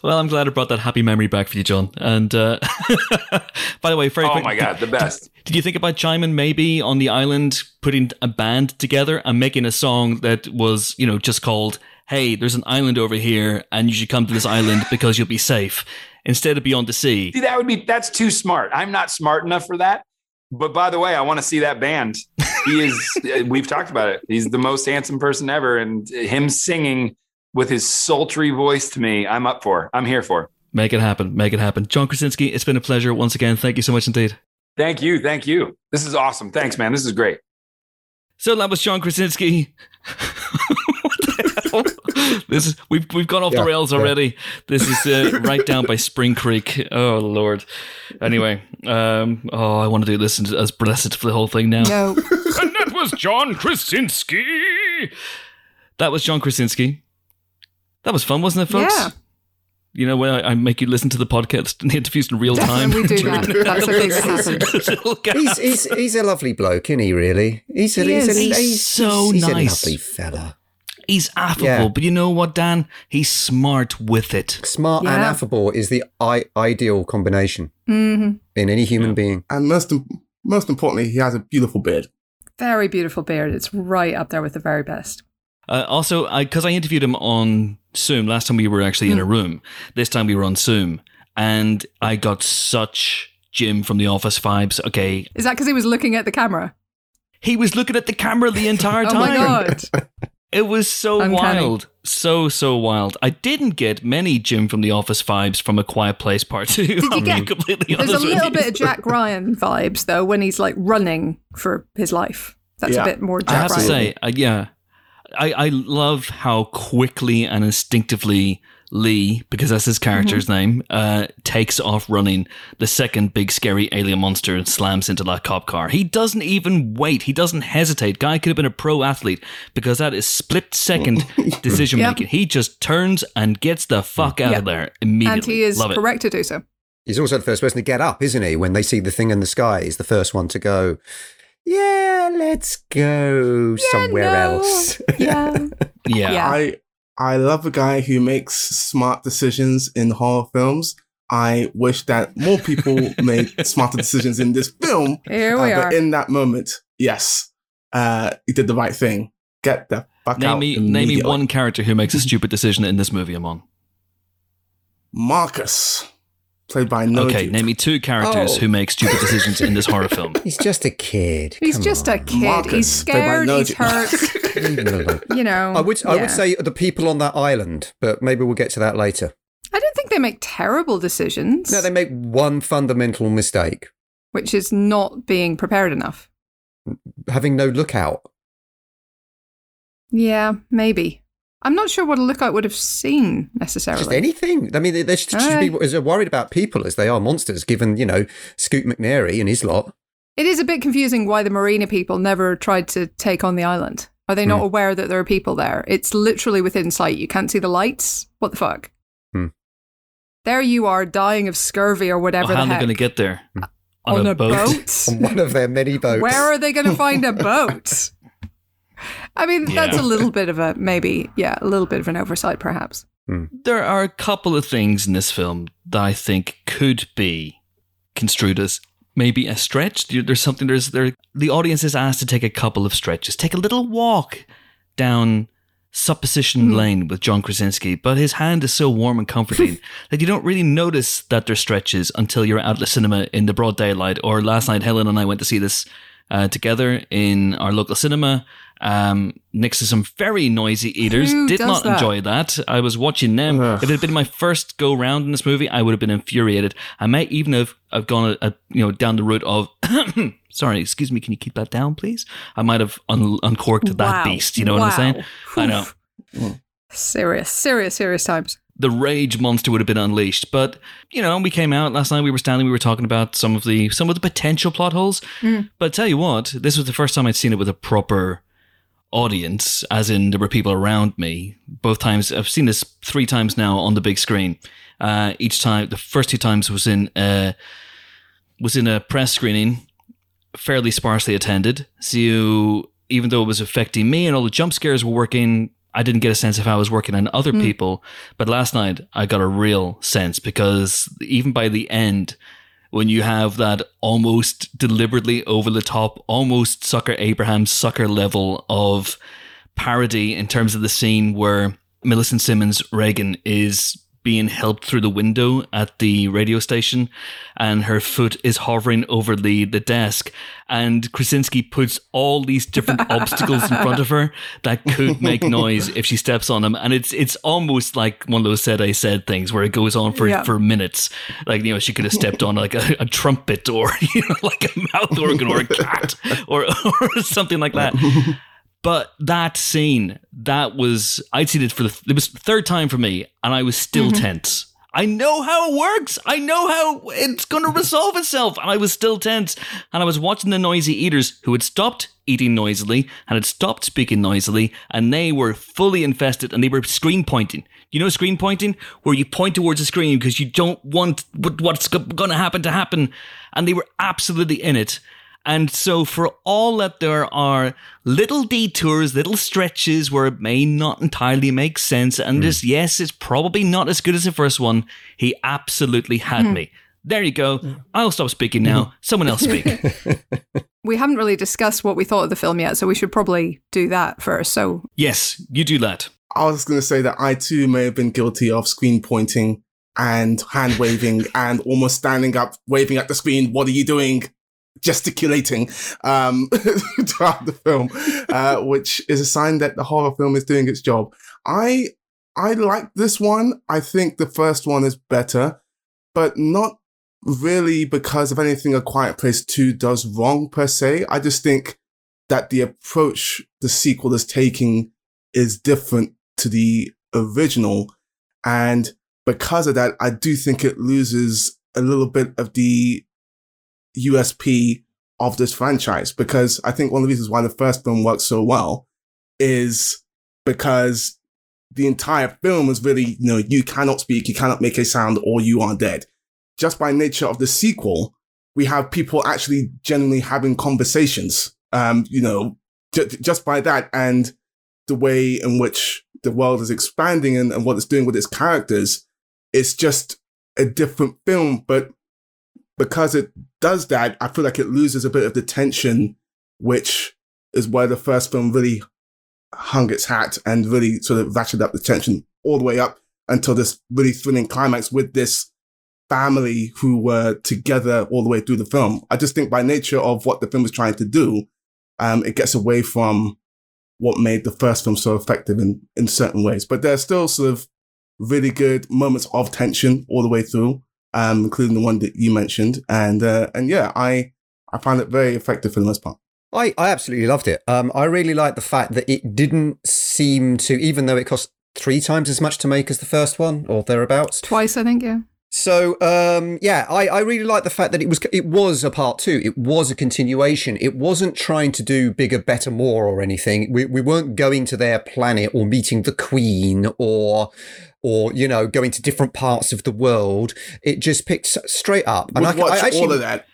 Well, I'm glad I brought that happy memory back for you, John. And uh, <laughs> by the way, very oh quick, my God, the best. Did you think about chiming maybe on the island, putting a band together and making a song that was, you know, just called "Hey, there's an island over here, and you should come to this island because you'll be safe," instead of Beyond the Sea? See, that would be that's too smart. I'm not smart enough for that. But by the way, I want to see that band. He is. <laughs> Uh, we've talked about it. He's the most handsome person ever, and him singing with his sultry voice to me, I'm up for. I'm here for. Make it happen. Make it happen. John Krasinski, it's been a pleasure once again. Thank you so much indeed. Thank you. Thank you. This is awesome. Thanks, man. This is great. So that was John Krasinski. <laughs> what the hell? This is we've we've gone off Yeah, the rails yeah. already. This is uh, <laughs> right down by Spring Creek. Oh lord. Anyway, um, oh, I want to do this as blessed for the whole thing now. No. <laughs> and that was John Krasinski. That was John Krasinski. That was fun, wasn't it, folks? Yeah. You know, when I, I make you listen to the podcast and the interviews in real time. We do <laughs> that, that's a thing that happens. Little gap. He's, he's he's a lovely bloke, isn't he? Really, he's a, He he's, a. He's he's so he's nice. a lovely fella, He's affable, Yeah. but you know what, Dan? He's smart with it. smart and affable is the I- ideal combination hmm in any human being. And most im- most importantly, he has a beautiful beard. Very beautiful beard. It's right up there with the very best. Uh, also, because I, interviewed him on Zoom last time we were actually in a room. This time we were on Zoom, and I got such Jim from The Office vibes. Okay, Is that because he was looking at the camera? he was looking at the camera the entire <laughs> Oh time. my god! <laughs> It was so Uncanny. wild. So, so wild. I didn't get many Jim from The Office vibes from A Quiet Place Part 2. Did you get- completely There's honest a with little you. bit of Jack Ryan vibes though when he's like running for his life. That's Yeah. a bit more I Jack have to say, uh, yeah, I, I love how quickly and instinctively Lee, because that's his character's Mm-hmm. name, uh, takes off running the second big scary alien monster and slams into that cop car. He doesn't even wait. He doesn't hesitate. Guy could have been a pro athlete because that is split second <laughs> decision making. He just turns and gets the fuck out Yeah. of there immediately. and he is love it. correct to do so. He's also the first person to get up, isn't he? When they see the thing in the sky, he's the first one to go. Yeah, let's go somewhere no. else. Yeah, <laughs> Yeah. Yeah. I I love a guy who makes smart decisions in horror films. I wish that more people <laughs> made smarter decisions in this film. here Uh, we are. but in that moment, yes, uh, he did the right thing. Get the fuck Name out. me, name me one character who makes a stupid decision in this movie, Amon. Marcus, played by no okay, Dude. name me two characters Oh. who make stupid decisions in this horror film. <laughs> He's just a kid. He's Come just a kid. Marcus, he's scared. no He's Dude. hurt. <laughs> Leave him alone. you know. I would I would say the people on that island, but maybe we'll get to that later. I don't think they make terrible decisions. No, they make one fundamental mistake. which is not being prepared enough. Having no lookout. Yeah, maybe. I'm not sure what a lookout would have seen necessarily. Just anything. I mean, they, they should, should be as worried about people as they are monsters, given, you know, Scoot McNairy and his lot. It is a bit confusing why the Marina people never tried to take on the island. Are they not Hmm. aware that there are people there? It's literally within sight. You can't see the lights. What the fuck? Hmm. There you are, dying of scurvy or whatever Well, how the are they going to get there? on, a, boat? <laughs> On one of their many boats. Where are they going to find a <laughs> boat? I mean, that's a little bit of a maybe, yeah, a little bit of an oversight, perhaps. There are a couple of things in this film that I think could be construed as maybe a stretch. There's something. There's there. The audience is asked to take a couple of stretches. Take a little walk down supposition Hmm. lane with John Krasinski, but his hand is so warm and comforting <laughs> that you don't really notice that they're stretches until you're out at the cinema in the broad daylight. Or last night, Helen and I went to see this uh, together in our local cinema. Um, next to some very noisy eaters. Who Did does not that? enjoy that. I was watching them. Ugh. If it had been my first go round in this movie, I would have been infuriated. I might even have, have gone a, a, you know down the route of <coughs> sorry, excuse me, can you keep that down, please? I might have un- uncorked that beast. You know what I'm saying? Wow. I know. Serious, serious, serious times. the rage monster would have been unleashed. But you know, we came out last night. We were standing. We were talking about some of the some of the potential plot holes. Mm. But tell you what, this was the first time I'd seen it with a proper audience, as in there were people around me. Both times I've seen this three times now on the big screen. Uh, each time, the first two times was in uh, was in a press screening, fairly sparsely attended. So you, even though it was affecting me and all the jump scares were working, I didn't get a sense of how it was working on other Mm. people. But last night I got a real sense because even by the end, when you have that almost deliberately over the top, almost Zucker Abraham Zucker level of parody in terms of the scene where Millicent Simmonds Regan is being helped through the window at the radio station and her foot is hovering over the, the desk. And Krasinski puts all these different <laughs> obstacles in front of her that could make noise if she steps on them. And it's it's almost like one of those said I said things where it goes on for, Yeah. for minutes. Like you know she could have stepped on like a, a trumpet or <laughs> you know like a mouth organ or a cat or, <laughs> or something like that but that scene, that was I'd seen it for the it was the third time for me, and I was still mm-hmm. tense. I know how it works. I know how it's going to resolve itself, and I was still tense. And I was watching the noisy eaters who had stopped eating noisily and had stopped speaking noisily, and they were fully infested, and they were screen pointing. You know, screen pointing, where you point towards the screen because you don't want what's going to happen to happen, and they were absolutely in it. And so, for all that there are little detours, little stretches where it may not entirely make sense, and hmm. this, yes, it's probably not as good as the first one, he absolutely had hmm. me. There you go. Hmm. I'll stop speaking now. <laughs> Someone else speak. <laughs> We haven't really discussed what we thought of the film yet, so we should probably do that first. So, yes, you do that. I was going to say that I too may have been guilty of screen pointing and hand waving and almost standing up, waving at the screen. What are you doing? Gesticulating um, <laughs> throughout the film, uh, which is a sign that the horror film is doing its job. I I like this one. I think the first one is better, but not really because of anything A Quiet Place 2 does wrong per se. I just think that the approach the sequel is taking is different to the original. And because of that, I do think it loses a little bit of the USP of this franchise because I think one of the reasons why the first film works so well is because the entire film is really, you know, you cannot speak, you cannot make a sound, or you are dead. Just by nature of the sequel, we have people actually genuinely having conversations. Um, you know, j- just by that and the way in which the world is expanding and, and what it's doing with its characters, it's just a different film. But because it does that, I feel like it loses a bit of the tension, which is where the first film really hung its hat and really sort of ratcheted up the tension all the way up until this really thrilling climax with this family who were together all the way through the film. I just think by nature of what the film is trying to do, um, it gets away from what made the first film so effective in, in certain ways. But there are still sort of really good moments of tension all the way through. Um, including the one that you mentioned. And uh, and yeah, I I found it very effective for the most part. I, I absolutely loved it. Um, I really liked the fact that it didn't seem to, even though it cost three times as much to make as the first one or thereabouts. Twice, I think. Yeah. So um, yeah, I, I really like the fact that it was it was a part two. It was a continuation. It wasn't trying to do bigger, better, more or anything. We we weren't going to their planet or meeting the Queen or or you know going to different parts of the world. It just picked straight up. Would I, watch I actually, all of that.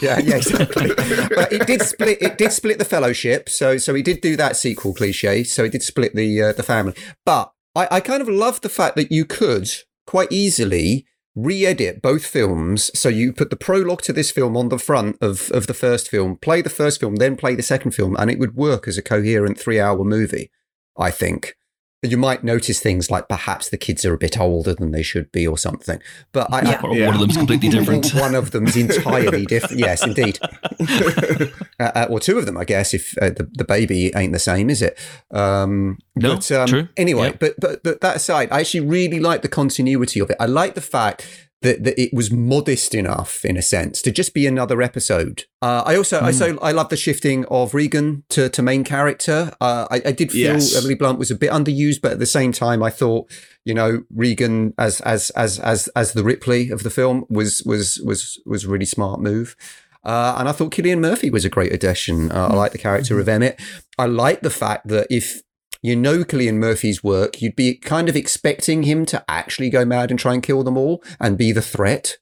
yeah, yeah, exactly. <laughs> but it did split. It did split the Fellowship. So, so he did do that sequel cliche. So he did split the uh, the family. But I, I kind of love the fact that you could quite easily re-edit both films. So you put the prologue to this film on the front of of the first film, play the first film, then play the second film, and it would work as a coherent three hour movie. I think. You might notice things like perhaps the kids are a bit older than they should be, or something. But I, I, Or One of them's completely <laughs> different. one of them's entirely different. Yes, indeed. <laughs> uh, uh, or two of them, I guess. If uh, the the baby ain't the same, is it? Um, No, but, um, true. Anyway, Yeah. but, but but that aside, I actually really like the continuity of it. I like the fact that, that it was modest enough, in a sense, to just be another episode. Uh, I also I Hmm. so I love the shifting of Regan to, to main character. Uh, I, I did feel Yes. Emily Blunt was a bit underused, but at the same time, I thought you know Regan as as as as as the Ripley of the film was was was was a really smart move. Uh, and I thought Cillian Murphy was a great addition. Uh, I like the character of Emmett. I like the fact that if you know Cillian Murphy's work, you'd be kind of expecting him to actually go mad and try and kill them all and be the threat.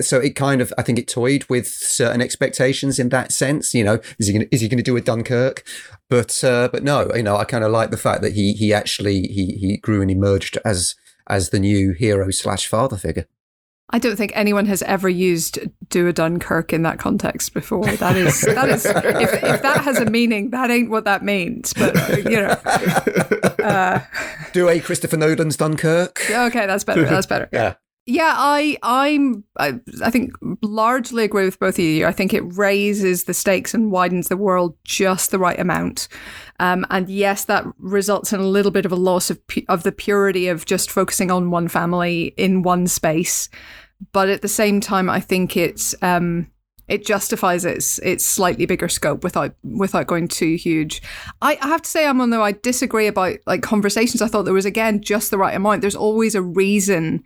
So it kind of, I think it toyed with certain expectations in that sense. You know, is he gonna, is he going to do a Dunkirk? But uh, but no, you know, I kind of like the fact that he he actually he he grew and emerged as as the new hero slash father figure. I don't think anyone has ever used "do a Dunkirk" in that context before. That is that is if, if that has a meaning, that ain't what that means. But you know, uh, Do a Christopher Nolan's Dunkirk. okay, that's better. That's better. Yeah. Yeah, I I'm I, I think largely agree with both of you. I think it raises the stakes and widens the world just the right amount. Um, and yes, that results in a little bit of a loss of of the purity of just focusing on one family in one space. But at the same time, I think it's um, it justifies its its slightly bigger scope without without going too huge. I, I have to say, I'm on though I disagree about like conversations. I thought there was again just the right amount. There's always a reason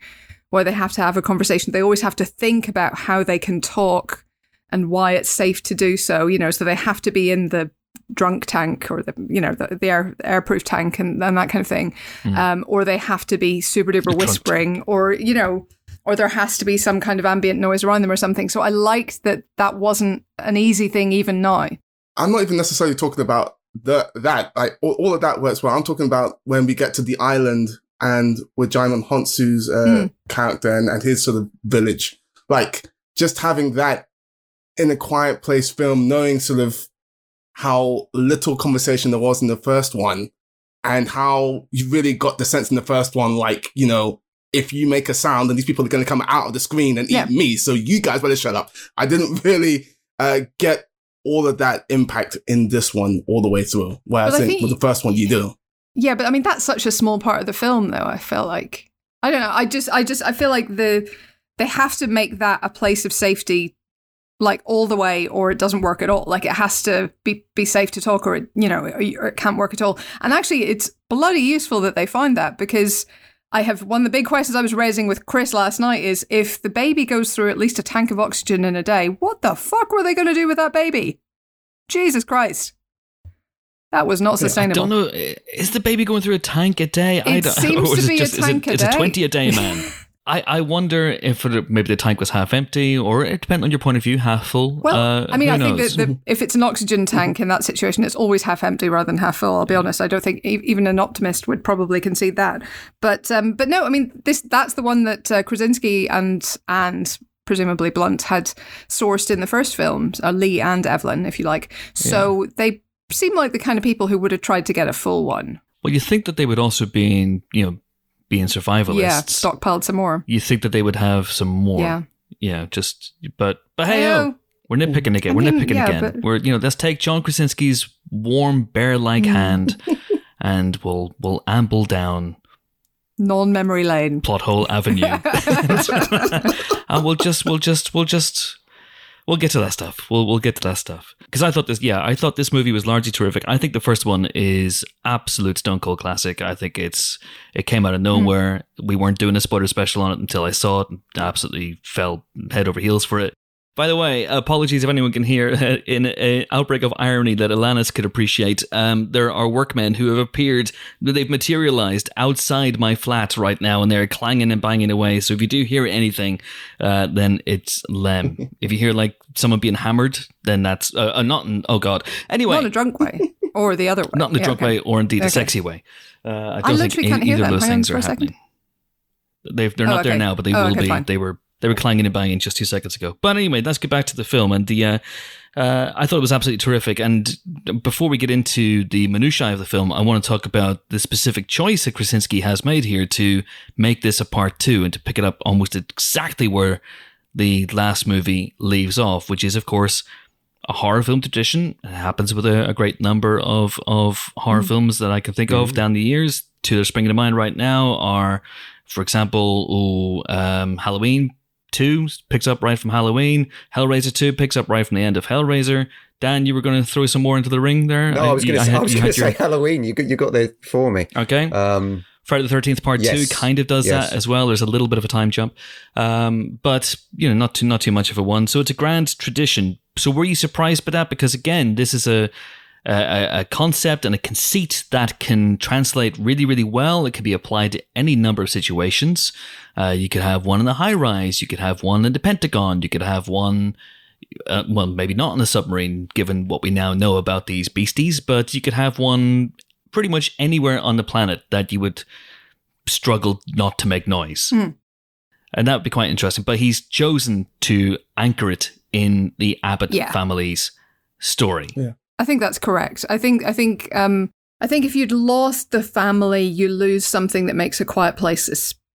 why they have to have a conversation. They always have to think about how they can talk and why it's safe to do so. You know, so they have to be in the drunk tank or the you know the, the air airproof tank and, and that kind of thing, um, or they have to be super duper whispering, or you know, or there has to be some kind of ambient noise around them or something. So I liked that that wasn't an easy thing even now. I'm not even necessarily talking about the that like all, all of that works well. I'm talking about when we get to the island and with Djimon Hounsou's uh, Mm. character and, and his sort of village, like just having that in a quiet place film, knowing sort of how little conversation there was in the first one, and how you really got the sense in the first one, like you know. If you make a sound, and these people are going to come out of the screen and Yeah. eat me, so you guys better shut up. I didn't <laughs> really uh, get all of that impact in this one all the way through. Whereas I in, think- with the first one, you do. Yeah, but I mean that's such a small part of the film though, I feel like. I don't know. I just I just I feel like the they have to make that a place of safety like all the way or it doesn't work at all. Like it has to be be safe to talk or it, you know, or it can't work at all. And actually it's bloody useful that they find that because I have one of the big questions I was raising with Chris last night is if the baby goes through at least a tank of oxygen in a day, what the fuck were they going to do with that baby? Jesus Christ. That was not sustainable. I don't know. Is the baby going through a tank a day? I It don't, <laughs> seems to it be a just, is tank it, a it's a 20 a day, man. <laughs> I, I wonder if maybe the tank was half empty or it depends on your point of view, half full. Well, Uh, I mean, I think that the, if it's an oxygen tank in that situation, it's always half empty rather than half full. I'll be honest. I don't think even an optimist would probably concede that. But um, but no, I mean, this that's the one that uh, Krasinski and and presumably Blunt had sourced in the first film, uh, Lee and Evelyn, if you like. So they seem like the kind of people who would have tried to get a full one. Well, you think that they would also be in, you know, being survivalists. Yeah, stockpiled some more. You think that they would have some more. Yeah. Yeah, just, but, but hey, oh, we're nitpicking again. I we're mean, nitpicking yeah, again. but- We're, you know, let's take John Krasinski's warm, bear like <laughs> hand and we'll, we'll amble down Non-memory lane. plot hole avenue. <laughs> <laughs> and we'll just, we'll just, we'll just, we'll get to that stuff. We'll we'll get to that stuff because I thought this, yeah, I thought this movie was largely terrific. I think the first one is absolute stone cold classic. I think it's it came out of mm-hmm. nowhere. We weren't doing a spoiler special on it until I saw it. and Absolutely fell head over heels for it. By the way, apologies if anyone can hear in <laughs> an outbreak of irony that Alanis could appreciate. Um, there are workmen who have appeared, they've materialized outside my flat right now and they're clanging and banging away. So if you do hear anything, uh, then it's Lem. <laughs> if you hear like someone being hammered, then that's uh, uh, not in, oh God. Anyway, Not in a drunk way, or the other way. <laughs> not in the Yeah, drunk okay. way or indeed a sexy way. Uh, I I don't think literally e- can't hear either of those Hang things for are a second. happening. They've, they're Oh, not there now, but they Oh, will okay, be. fine. They were they were clanging and banging just two seconds ago. But anyway, let's get back to the film. And the uh, uh, I thought it was absolutely terrific. And before we get into the minutiae of the film, I want to talk about the specific choice that Krasinski has made here to make this a part two and to pick it up almost exactly where the last movie leaves off, which is, of course, a horror film tradition. It happens with a, a great number of of horror films that I can think of down the years. Two that are springing to mind right now are, for example, um, Halloween Two picks up right from Halloween. Hellraiser Two picks up right from the end of Hellraiser. Dan, you were going to throw some more into the ring there. No, I was going to say, I was going to your- say Halloween. You got you got there for me. Okay. Um, Friday the Thirteenth Part Yes. Two kind of does Yes. that as well. There's a little bit of a time jump, um, but you know, not too not too much of a one. So it's a grand tradition. So were you surprised by that? Because again, this is a a, a concept and a conceit that can translate really, really well. It can be applied to any number of situations. Uh, you could have one in the high rise. You could have one in the Pentagon. You could have one uh, well, maybe not in a submarine, given what we now know about these beasties, but you could have one pretty much anywhere on the planet that you would struggle not to make noise. Hmm. And that would be quite interesting. But he's chosen to anchor it in the Abbott Yeah. family's story. I think that's correct. I think I think um I think if you'd lost the family, you lose something that makes a quiet place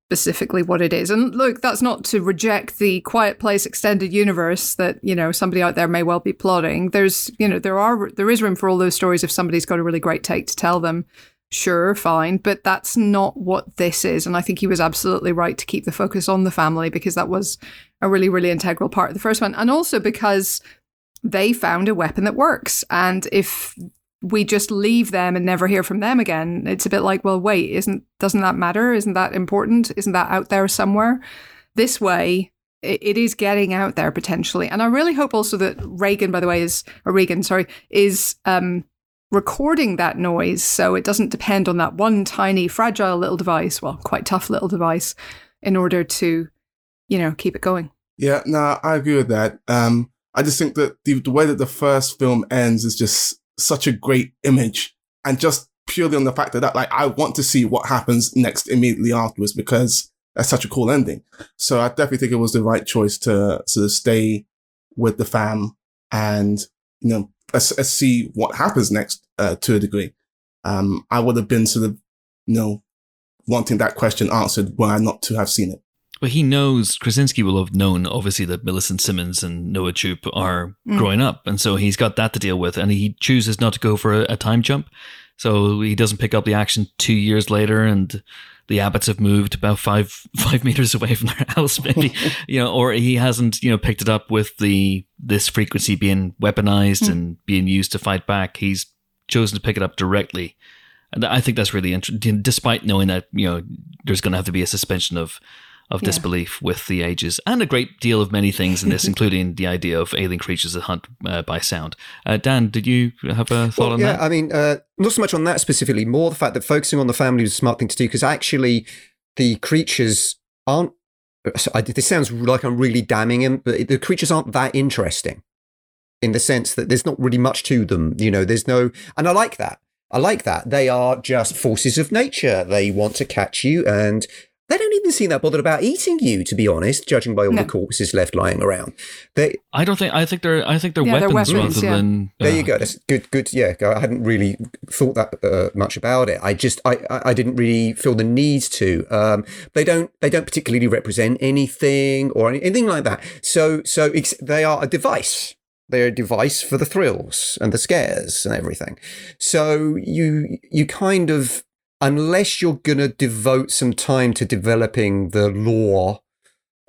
specifically what it is. And look, that's not to reject the quiet place extended universe that, you know, somebody out there may well be plotting. There's, you know, there are there is room for all those stories if somebody's got a really great take to tell them. Sure, fine, but that's not what this is. And I think he was absolutely right to keep the focus on the family because that was a really, really integral part of the first one. And also because they found a weapon that works. And if we just leave them and never hear from them again, it's a bit like, well, wait, isn't doesn't that matter? Isn't that important? Isn't that out there somewhere? This way, it, it is getting out there potentially. And I really hope also that Regan, by the way, is or Regan, sorry, is um, recording that noise so it doesn't depend on that one tiny fragile little device, well, quite tough little device, in order to, you know, keep it going. Yeah, no, I agree with that. Um, I just think that the, the way that the first film ends is just such a great image, and just purely on the fact that, that like I want to see what happens next immediately afterwards because that's such a cool ending. So I definitely think it was the right choice to sort of stay with the fam and you know let's, let's see what happens next uh, to a degree. Um, I would have been sort of you know wanting that question answered were I not to have seen it. But he knows Krasinski will have known obviously that Millicent Simmonds and Noah Jupe are Mm. growing up, and so he's got that to deal with, and he chooses not to go for a, a time jump, so he doesn't pick up the action two years later, and the Abbotts have moved about five <laughs> five meters away from their house, maybe <laughs> you know, or he hasn't you know picked it up with the this frequency being weaponized Mm. and being used to fight back. He's chosen to pick it up directly. And I think that's really interesting, despite knowing that you know there's going to have to be a suspension of of Yeah. disbelief with the ages, and a great deal of many things in this, <laughs> including the idea of alien creatures that hunt uh, by sound. Uh, Dan, did you have a thought Well, on yeah, that? Yeah, I mean, uh, not so much on that specifically, more the fact that focusing on the family was a smart thing to do because actually the creatures aren't. I, this sounds like I'm really damning him, but the creatures aren't that interesting in the sense that there's not really much to them. You know, there's no. And I like that. I like that. They are just forces of nature. They want to catch you and. They don't even seem that bothered about eating you, to be honest, judging by all No. the corpses left lying around. They, I don't think. I think they're. I think they're Yeah, they're weapons, weapons, rather yeah. than. There uh, you go. That's good. Good. Yeah, I hadn't really thought that uh, much about it. I just, I, I I didn't really feel the need to. Um, they don't, they don't particularly represent anything or any- anything like that. So, so it's, they are a device. They're a device for the thrills and the scares and everything. So you, you kind of unless you're going to devote some time to developing the lore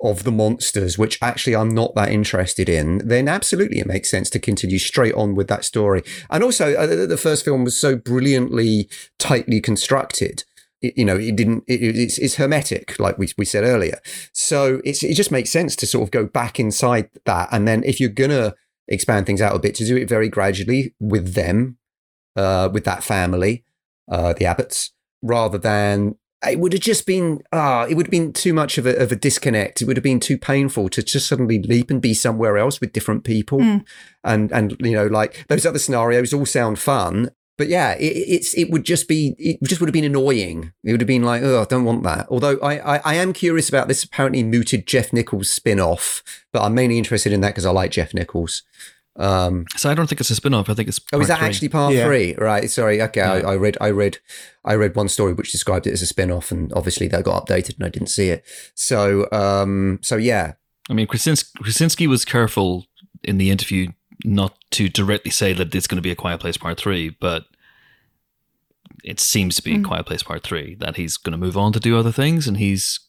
of the monsters, which actually I'm not that interested in, then absolutely it makes sense to continue straight on with that story. And also, uh, the first film was so brilliantly tightly constructed. You know, it didn't. It, it's, it's, hermetic, like we we said earlier. So it just makes sense to sort of go back inside that, and then if you're gonna expand things out a bit, to do it very gradually with them, uh, with that family, uh, the Abbotts, rather than it would have just been ah, it would have been too much of a, of a disconnect. It would have been too painful to just suddenly leap and be somewhere else with different people, mm. and and you know like those other scenarios all sound fun, but yeah, it, it's it would just be it just would have been annoying. It would have been like oh, I don't want that. Although I I, I am curious about this apparently mooted Jeff Nichols spin off, but I'm mainly interested in that because I like Jeff Nichols. Um, so I don't think it's a spin-off. I think it's oh, is that three. actually part yeah. three? Right. Sorry. Okay. Yeah. I, I, read. I read. I read one story which described it as a spin-off, and obviously that got updated, and I didn't see it. So, um, so yeah. I mean, Krasinski, Krasinski was careful in the interview not to directly say that it's going to be a Quiet Place Part Three, but it seems to be mm. a Quiet Place Part Three. That he's going to move on to do other things, and he's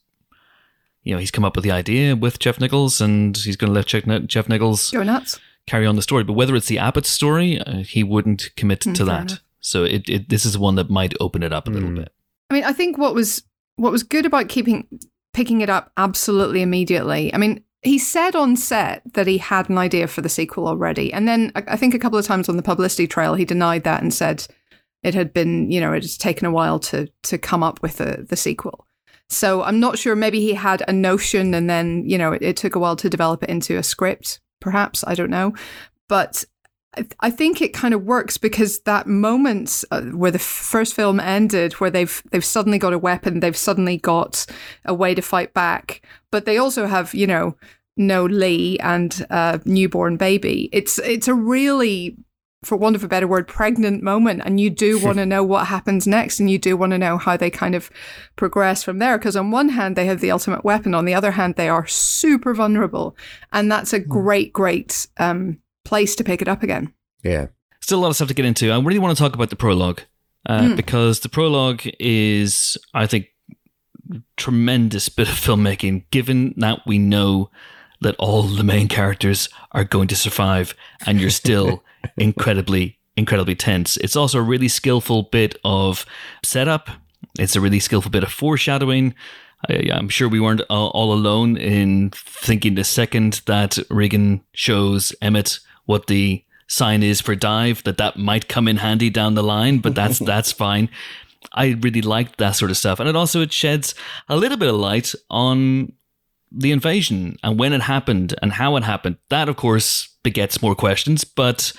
you know, he's come up with the idea with Jeff Nichols, and he's going to let Jeff, Jeff Nichols go nuts carry on the story. But whether it's the Abbott story, uh, he wouldn't commit mm, to that. Enough. So it, it, this is one that might open it up a little mm. bit. I mean, I think what was what was good about keeping picking it up absolutely immediately. I mean, he said on set that he had an idea for the sequel already, and then I think a couple of times on the publicity trail he denied that and said it had been, you know, it had taken a while to to come up with the the sequel. So I'm not sure. Maybe he had a notion, and then you know it, it took a while to develop it into a script perhaps I don't know, but I think it kind of works because that moment uh, where the first film ended, where they've they've suddenly got a weapon, they've suddenly got a way to fight back, but they also have you know no Lee and a newborn baby. It's it's a really for want of a better word, pregnant moment. And you do want to know what happens next. And you do want to know how they kind of progress from there. Because on one hand, they have the ultimate weapon. On the other hand, they are super vulnerable. And that's a hmm. great, great um, place to pick it up again. Yeah. Still a lot of stuff to get into. I really want to talk about the prologue uh, mm. because the prologue is, I think, tremendous bit of filmmaking, given that we know that all the main characters are going to survive and you're still <laughs> incredibly, incredibly tense. It's also a really skillful bit of setup. It's a really skillful bit of foreshadowing. I, am sure we weren't all alone in thinking the second that Regan shows Emmett what the sign is for dive that that might come in handy down the line, but that's <laughs> that's fine. I really liked that sort of stuff, and it also it sheds a little bit of light on the invasion and when it happened and how it happened. That, of course, begets more questions, but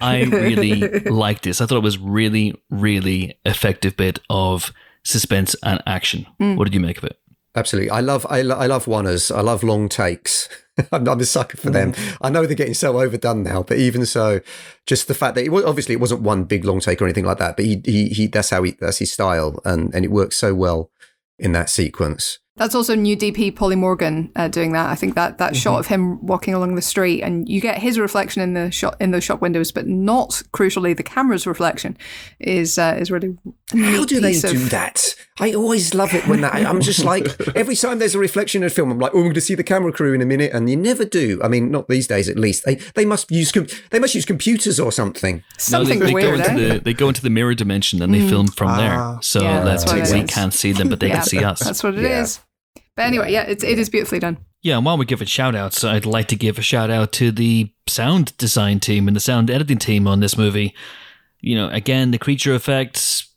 I really <laughs> liked this. I thought it was really, really effective bit of suspense and action. Mm. What did you make of it? Absolutely, I love I, lo- I love oneers. I love long takes. <laughs> I'm, I'm, a sucker for them. Mm. I know they're getting so overdone now, but even so, just the fact that it was obviously it wasn't one big long take or anything like that, but he he, he that's how he that's his style, and and it works so well in that sequence. That's also new DP Polly Morgan uh, doing that. I think that that mm-hmm. shot of him walking along the street, and you get his reflection in the shot in those shop windows, but not crucially the camera's reflection is uh, is really. How do they do that? I always love it when that. I'm just like <laughs> every time there's a reflection in a film, I'm like, oh, I'm going to see the camera crew in a minute, and you never do. I mean, not these days, at least. They they must use com- they must use computers or something. Something no, they, they weird. Go into eh? the, they go into the mirror dimension and they mm. film from ah. there, so yeah, that we can't see them, but they yeah, can see us. That's what it yeah. is. But anyway, yeah, it's, it is beautifully done. Yeah, and while we give it shout outs, I'd like to give a shout out to the sound design team and the sound editing team on this movie. You know, again, the creature effects,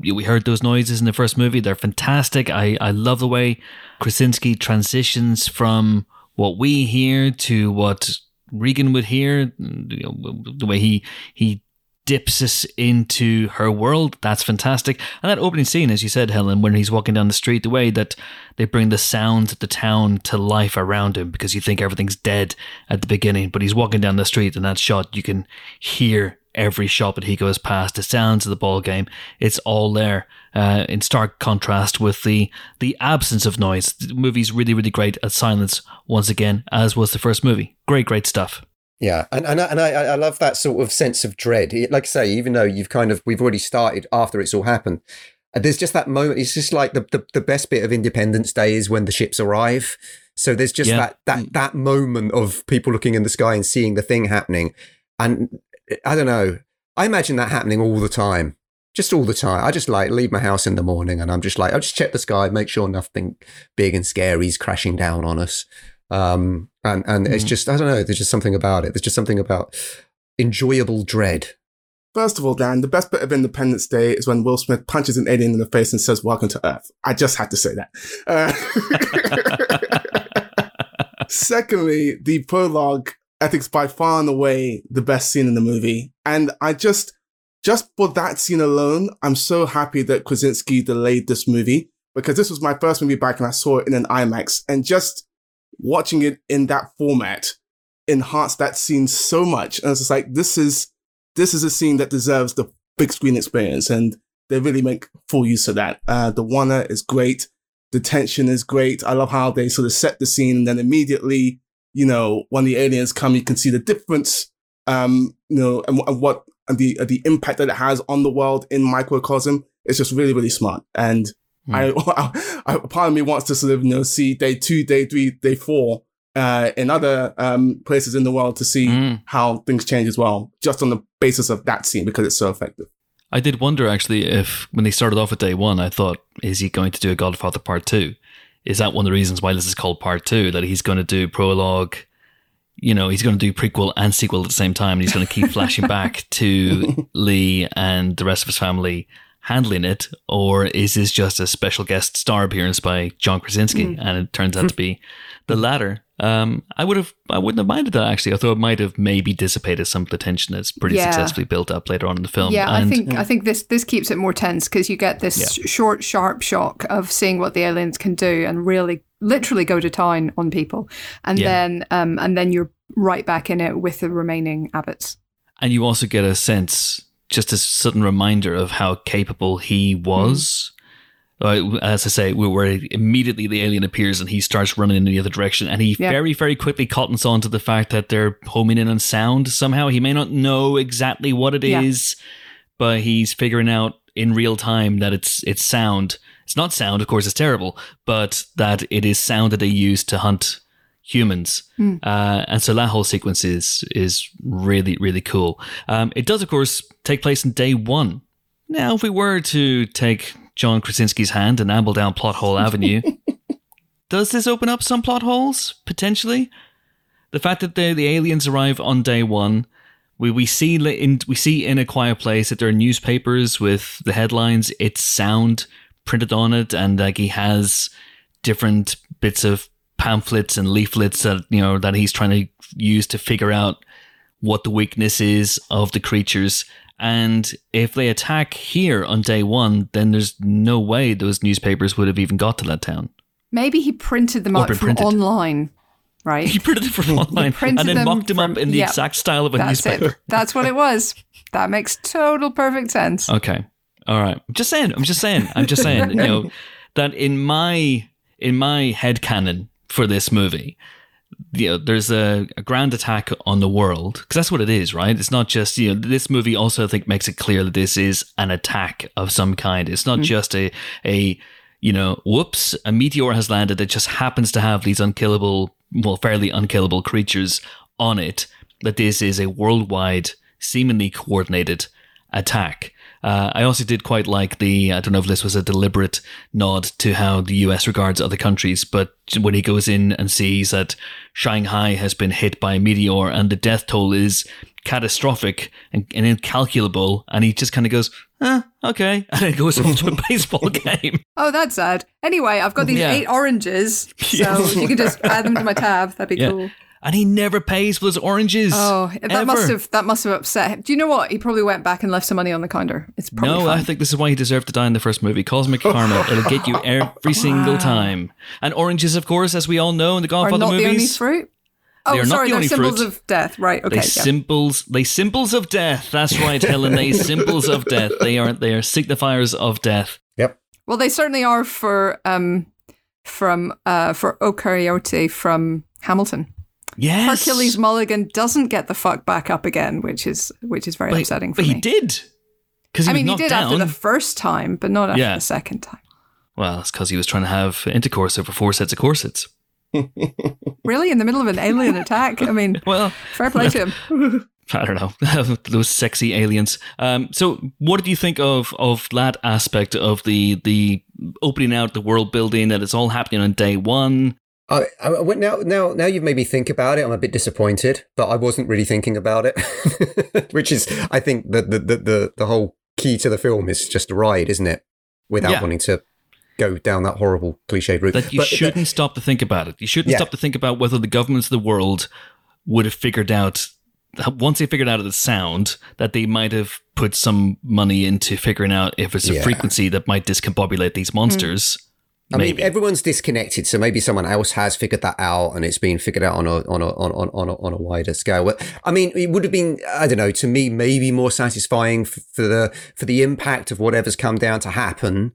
we heard those noises in the first movie. They're fantastic. I, I love the way Krasinski transitions from what we hear to what Regan would hear. You know, the way he he dips us into her world. That's fantastic. And that opening scene, as you said, Helen, when he's walking down the street, the way that they bring the sounds of the town to life around him because you think everything's dead at the beginning, but he's walking down the street and that shot, you can hear every shot that he goes past, the sounds of the ball game. It's all there. Uh, in stark contrast with the the absence of noise. The movie's really, really great at silence once again, as was the first movie. Great, great stuff. Yeah, and and and I, I love that sort of sense of dread. Like I say, even though you've kind of we've already started after it's all happened, uh, there's just that moment. It's just like the, the, the best bit of Independence Day is when the ships arrive. So there's just Yeah. that that mm. that moment of people looking in the sky and seeing the thing happening. And I don't know. I imagine that happening all the time. Just all the time. I just like leave my house in the morning and I'm just like, I just check the sky, make sure nothing big and scary is crashing down on us. Um, and and it's Mm. just I don't know. There's just something about it. There's just something about enjoyable dread. First of all, Dan, the best bit of Independence Day is when Will Smith punches an alien in the face and says, Welcome to Earth. I just had to say that. Uh, <laughs> secondly, the prologue, I think, is by far and away the best scene in the movie. And I just, just for that scene alone, I'm so happy that Krasinski delayed this movie because this was my first movie back and I saw it in an IMAX. And just watching it in that format enhanced that scene so much. And it's just like, this is, this is a scene that deserves the big screen experience, and they really make full use of that. Uh, the oner is great. The tension is great. I love how they sort of set the scene, and then immediately, you know, when the aliens come, you can see the difference, um, you know, and, and what and the the impact that it has on the world in microcosm. It's just really, really smart. And <laughs> I, I, part of me wants to sort of you know see day two, day three, day four. Uh, in other um, places in the world to see Mm. how things change as well, just on the basis of that scene because it's so effective. I did wonder actually if when they started off with day one, I thought, is he going to do a Godfather Part Two? Is that one of the reasons why this is called Part Two? That he's going to do prologue, you know, he's going to do prequel and sequel at the same time, and he's going to keep <laughs> flashing back to <laughs> Lee and the rest of his family handling it, or is this just a special guest star appearance by John Krasinski? And it turns out to be the latter. Um, I would have, I wouldn't have minded that actually, although it might have maybe dissipated some of the tension that's pretty Yeah. successfully built up later on in the film. Yeah, I And- think I think this this keeps it more tense because you get this Yeah. short, sharp shock of seeing what the aliens can do and really, literally go to town on people, and Yeah. then um and then you're right back in it with the remaining Abbotts. And you also get a sense, just a sudden reminder of how capable he was. Uh, as I say, we where immediately the alien appears and he starts running in the other direction, and he Yeah. very, very quickly cottons on to the fact that they're homing in on sound somehow. He may not know exactly what it is, Yeah. but he's figuring out in real time that it's it's sound. It's not sound, of course, it's terrible, but that it is sound that they use to hunt humans. Hmm. Uh, and so that whole sequence is is really really cool. Um, it does, of course, take place in day one. Now, if we were to take John Krasinski's hand and amble down Plot Hole Avenue, <laughs> does this open up some plot holes potentially? The fact that the the aliens arrive on day one. We, we see in we see in a quiet place that there are newspapers with the headlines. It's sound printed on it, and like he has different bits of pamphlets and leaflets that you know that he's trying to use to figure out what the weakness is of the creatures. And if they attack here on day one, then there's no way those newspapers would have even got to that town. Maybe he printed them Or out from printed. online, right? He printed it from <laughs> online and then them mocked them up in the yeah. exact style of a That's newspaper. it. That's what it was. That makes total perfect sense. Okay. All right. I'm just saying. I'm just saying. I'm just saying. you know <laughs> that in my in my head canon for this movie, you know, there's a, a grand attack on the world because that's what it is, right? It's not just you know. This movie also I think makes it clear that this is an attack of some kind. It's not mm. just a a you know, whoops, a meteor has landed that just happens to have these unkillable, well, fairly unkillable creatures on it. That this is a worldwide, seemingly coordinated attack. Uh, I also did quite like the, I don't know if this was a deliberate nod to how the US regards other countries, but when he goes in and sees that Shanghai has been hit by a meteor and the death toll is catastrophic and, and incalculable, and he just kind of goes, eh, okay, <laughs> and then goes off to a baseball game. <laughs> Oh, that's sad. Anyway, I've got these Yeah. eight oranges, so <laughs> Yes. you can just add them to my tab. That'd be Yeah. cool. And he never pays for those oranges. Oh, that ever. must have that must have upset him. Do you know what? He probably went back and left some money on the counter. It's probably No, fine. I think this is why he deserved to die in the first movie. Cosmic karma. <laughs> It'll get you every single time. And oranges, of course, as we all know in the Godfather are Godfather not the only movies. fruit. Oh, They are not sorry, the they're only symbols fruit. of death. Right. Okay. They yeah. symbols, they symbols of death. That's right, Helen. They <laughs> symbols of death. They are they are signifiers of death. Yep. well, they certainly are for um from uh for O'Cariote from Hamilton. Yes, Hercules Mulligan doesn't get the fuck back up again, which is which is very But, upsetting for but me. But he did. Because he I mean, he did down. after the first time, but not after Yeah. the second time. well, it's because he was trying to have intercourse over four sets of corsets. <laughs> <laughs> Really, in the middle of an alien attack? I mean, <laughs> Well, fair play to him. I don't know those sexy aliens. Um, so, what did you think of of that aspect of the the opening out, the world building, that it's all happening on day one? I, I, I- now, now, now you've made me think about it. I'm a bit disappointed, but I wasn't really thinking about it, <laughs> which is, I think, the, the the the the whole key to the film is just a ride, isn't it? Without Yeah. wanting to go down that horrible cliched route. That you But- uh, shouldn't stop to think about it. You shouldn't Yeah. stop to think about whether the governments of the world would have figured out once they figured out the sound that they might have put some money into figuring out if it's a Yeah. frequency that might discombobulate these monsters. I mean, everyone's disconnected, so maybe someone else has figured that out, and it's been figured out on a on a on on on a, on a wider scale. Well, I mean, it would have been, I don't know, to me, maybe more satisfying for, for the for the impact of whatever's come down to happen,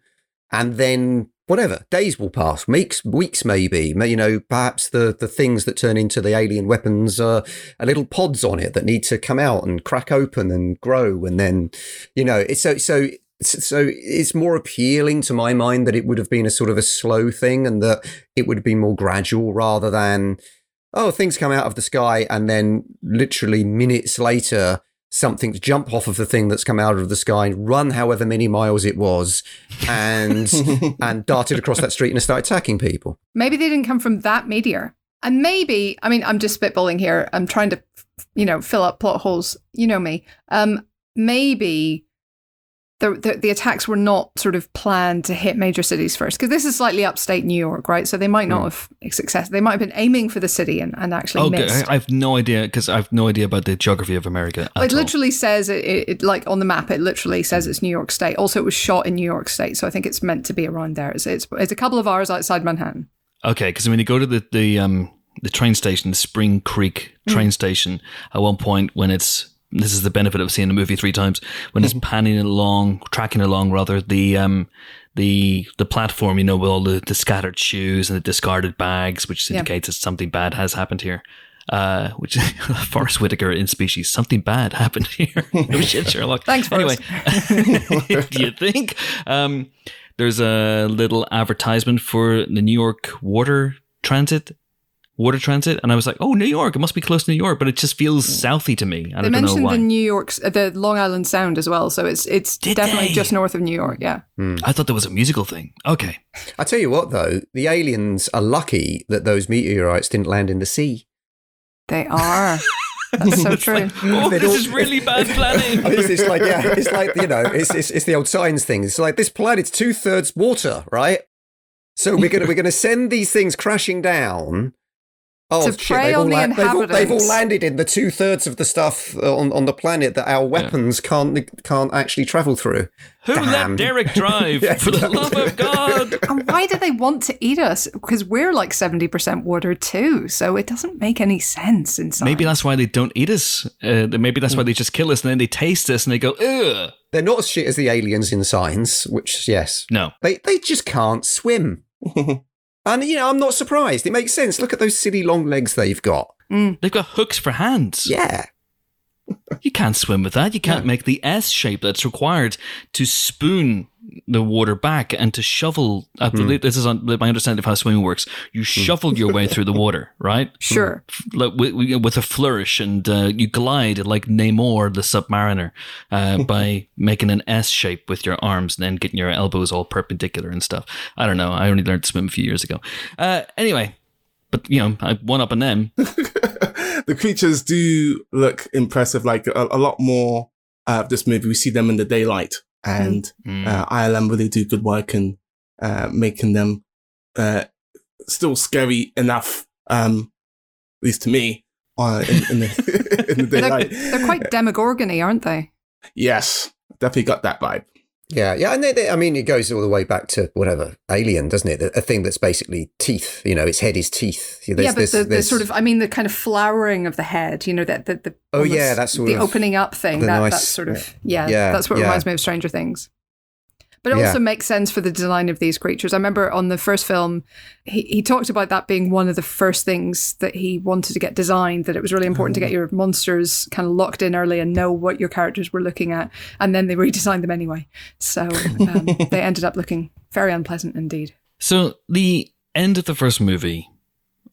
and then whatever days will pass, weeks, weeks maybe. You know, perhaps the the things that turn into the alien weapons are, are little pods on it that need to come out and crack open and grow, and then, you know, it's so so so it's more appealing to my mind that it would have been a sort of a slow thing and that it would have been more gradual rather than oh things come out of the sky and then literally minutes later something jump off of the thing that's come out of the sky run however many miles it was and <laughs> and darted across that street and start attacking people Maybe they didn't come from that meteor. And maybe, I mean, I'm just spitballing here. I'm trying to, you know, fill up plot holes. You know me. Um, maybe the, the, the attacks were not sort of planned to hit major cities first, because this is slightly upstate New York, right? So they might not Hmm. have success. They might have been aiming for the city and, and actually missed. I, I have no idea because I have no idea about the geography of America. Well, it all. literally says it, it, like on the map. It literally says it's New York State. Also, it was shot in New York State, so I think it's meant to be around there. It's it's, it's a couple of hours outside Manhattan. Okay, because when you go to the the um the train station, the Spring Creek train station, at one point when it's this is the benefit of seeing the movie three times when it's panning along, tracking along rather the um the the platform, you know, with all the, the scattered shoes and the discarded bags, which Yeah. indicates that something bad has happened here. Uh, which <laughs> Forest Whitaker in Species, something bad happened here. <laughs> <laughs> no shit, Sherlock. Thanks, Anyway, Forest. do you think? Um, there's a little advertisement for the New York Water Transit, Water Transit, and I was like, "Oh, New York! It must be close to New York," but it just feels southy to me. I They don't know mentioned why. the New York, uh, the Long Island Sound as well, so it's it's Did definitely they? just north of New York. Yeah, I thought there was a musical thing. Okay, i tell you what though the aliens are lucky that those meteorites didn't land in the sea they are. <laughs> That's so true. oh, this all- is really bad planning. <laughs> It's, it's like yeah, it's like you know, it's it's, it's the old science thing. It's like this planet's two thirds water, right? So we're gonna we're gonna send these things crashing down. Oh, To shit, prey they've all on the they've, all, they've all landed in the two thirds of the stuff uh, on, on the planet that our weapons can't can't actually travel through. Who Damn. let Derek <laughs> drive? Yeah, for the love of God! <laughs> and why do they want to eat us? Because we're like seventy percent water too, so it doesn't make any sense inside. Maybe that's why they don't eat us. Uh, maybe that's why they just kill us and then they taste us and they go, "Ugh." They're not as shit as the aliens in Signs, which yes, No, they they just can't swim. <laughs> And you know, I'm not surprised. It makes sense. Look at those silly long legs they've got. Mm. they've got hooks for hands. Yeah. You can't swim with that. You can't make the S shape that's required to spoon the water back and to shovel. I believe this is on, my understanding of how swimming works. You shovel your way through the water, <laughs> right? Sure. Like with, with a flourish, and uh, you glide like Namor the Submariner uh, <laughs> by making an S shape with your arms and then getting your elbows all perpendicular and stuff. I don't know. I only learned to swim a few years ago. Uh, anyway, but you know, I one up on them. <laughs> the creatures do look impressive. Like a, a lot more uh, of this movie, we see them in the daylight, and Mm. uh, ILM really do good work in uh, making them uh, still scary enough, um, at least to me, uh, in, in the, <laughs> in the They're, daylight. they're quite demogorgony, aren't they? Yes, definitely got that vibe. Yeah, yeah, and they, they, I mean, it goes all the way back to whatever Alien, doesn't it? A thing that's basically teeth. You know, its head is teeth. There's, yeah, but there's- the, the sort of, I mean, the kind of flowering of the head, you know, that the, the Oh, yeah, that's the opening up thing. That nice- that's sort of yeah, yeah, that's what yeah. reminds me of Stranger Things. But it Yeah. also makes sense for the design of these creatures. I remember on the first film, he, he talked about that being one of the first things that he wanted to get designed, that it was really important to get your monsters kind of locked in early and know what your characters were looking at. And then they redesigned them anyway. So um, <laughs> they ended up looking very unpleasant indeed. So the end of the first movie,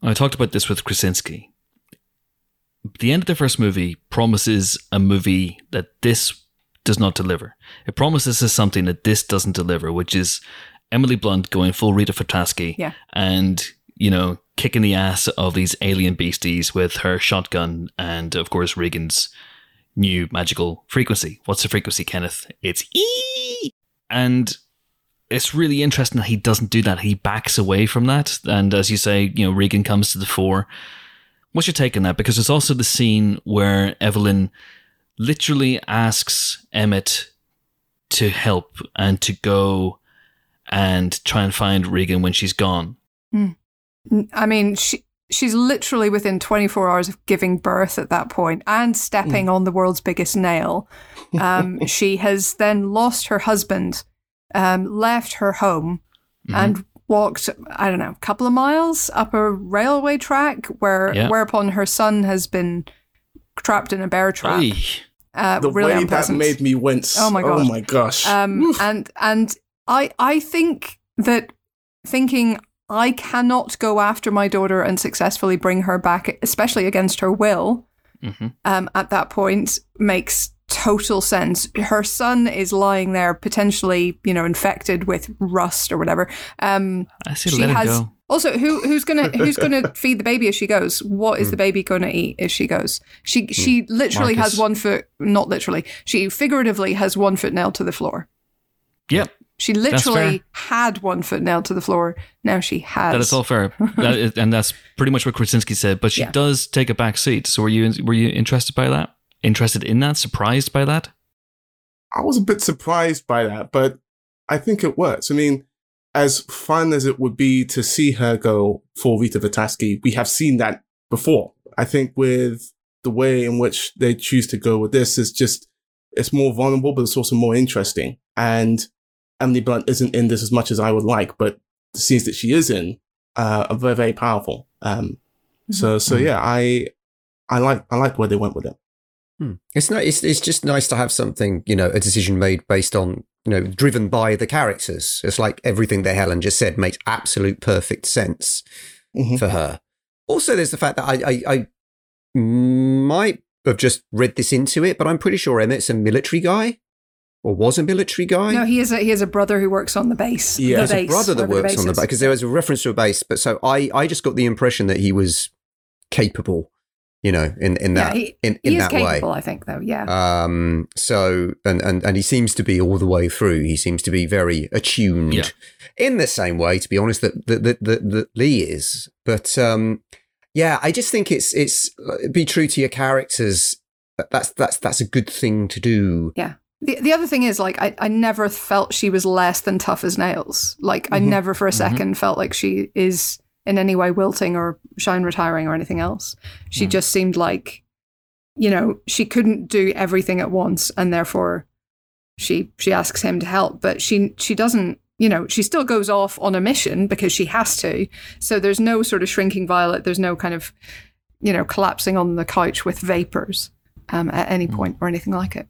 I talked about this with Krasinski. The end of the first movie promises a movie that this does not deliver. It promises us something that this doesn't deliver, which is Emily Blunt going full Rita Vrataski Yeah. and, you know, kicking the ass of these alien beasties with her shotgun and, of course, Regan's new magical frequency. What's the frequency, Kenneth? It's E! And it's really interesting that he doesn't do that. He backs away from that. And as you say, you know, Regan comes to the fore. What's your take on that? Because there's also the scene where Evelyn literally asks Emmett to help and to go and try and find Regan when she's gone. I mean, she, she's literally within 24 hours of giving birth at that point and stepping on the world's biggest nail. Um, <laughs> she has then lost her husband, um, left her home, and walked, I don't know, a couple of miles up a railway track where Yeah. whereupon her son has been trapped in a bear trap. Oy. Uh, the really way that made me wince. Oh my god! Oh my gosh. Um, and and I I think that thinking I cannot go after my daughter and successfully bring her back, especially against her will, Mhm. um, at that point makes total sense. Her son is lying there, potentially, you know, infected with rust or whatever. Um, I say she let him has go. Also who who's gonna <laughs> who's gonna feed the baby as she goes? What is the hmm. baby gonna eat as she goes? She hmm. she literally Marcus. has one foot, not literally. She figuratively has one foot nailed to the floor. Yep. She literally had one foot nailed to the floor. Now she has. That is all fair, <laughs> that is, and that's pretty much what Krasinski said. But she Yeah. does take a back seat. So were you were you interested by that? Interested in that? Surprised by that? I was a bit surprised by that, but I think it works. I mean, as fun as it would be to see her go for Rita Vrataski, we have seen that before. I think with the way in which they choose to go with this is just, it's more vulnerable, but it's also more interesting. And Emily Blunt isn't in this as much as I would like, but the scenes that she is in uh, are very, very powerful. Um, so, so Mhm. yeah, I, I like, I like where they went with it. Hmm. It's not. It's it's just nice to have something, you know, a decision made based on, you know, driven by the characters. It's like everything that Helen just said makes absolute perfect sense Mhm. for her. Also, there's the fact that I, I, I might have just read this into it, but I'm pretty sure Emmett's a military guy, or was a military guy. No, he is a he has a brother who works on the base. Yeah. the There's a brother that wherever works on the base because there was a reference to a base. But so I, I just got the impression that he was capable, you know, in in Yeah, that he, in, in he is that way. capable, I think, though. Yeah. Um, so and, and and he seems to be all the way through. He seems to be very attuned Yeah. in the same way, to be honest, that that that, that, that Lee is. But um, yeah, I just think it's it's uh, be true to your characters. That's that's that's a good thing to do. Yeah. The, the other thing is, like, I, I never felt she was less than tough as nails. Like, I Mhm. never for a Mhm. second felt like she is in any way wilting or shine retiring or anything else. She Mm. just seemed like, you know, she couldn't do everything at once, and therefore, she she asks him to help. But she she doesn't. You know, she still goes off on a mission because she has to. So there's no sort of shrinking violet. There's no kind of, you know, collapsing on the couch with vapors um, at any Mm. point or anything like it.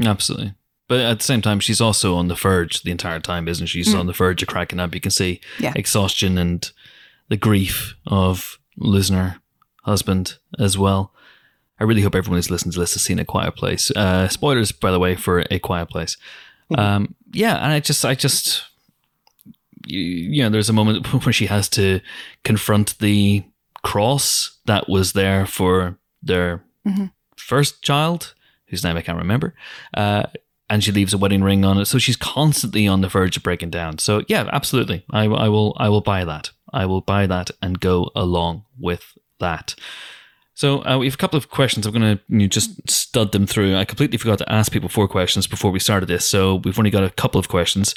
Absolutely. But at the same time, she's also on the verge the entire time, isn't she? She's Mm. on the verge of cracking up. You can see Yeah. exhaustion and the grief of losing her husband as well. I really hope everyone who's listened to this has seen A Quiet Place. Uh, spoilers, by the way, for A Quiet Place. Um, yeah, and I just, I just, you, you know, there's a moment <laughs> where she has to confront the cross that was there for their Mhm. first child, whose name I can't remember. Uh, and she leaves a wedding ring on it, so she's constantly on the verge of breaking down. So yeah, absolutely, I, I will, I will buy that. I will buy that and go along with that. So uh, we have a couple of questions. I'm going to you know, just stud them through. I completely forgot to ask people four questions before we started this, so we've only got a couple of questions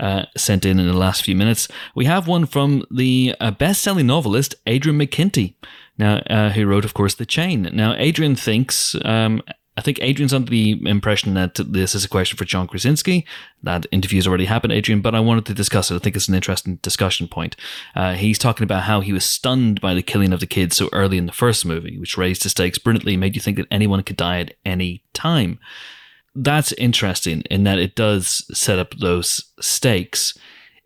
uh, sent in in the last few minutes. We have one from the uh, best-selling novelist Adrian McKinty, now uh, who wrote, of course, The Chain. Now Adrian thinks. Um, I think Adrian's under the impression that this is a question for John Krasinski. That interview's already happened, Adrian, but I wanted to discuss it. I think it's an interesting discussion point. Uh, he's talking about how he was stunned by the killing of the kids so early in the first movie, which raised the stakes brilliantly, made you think that anyone could die at any time. That's interesting in that it does set up those stakes.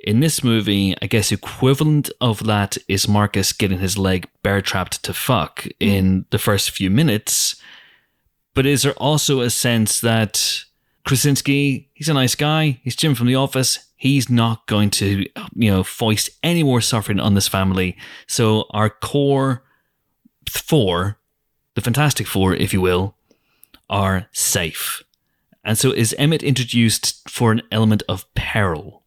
In this movie, I guess equivalent of that is Marcus getting his leg bear trapped to fuck in the first few minutes but is there also a sense that Krasinski, he's a nice guy, he's Jim from the office, he's not going to, you know, foist any more suffering on this family. So our core four, the Fantastic Four, if you will, are safe. And so is Emmett introduced for an element of peril?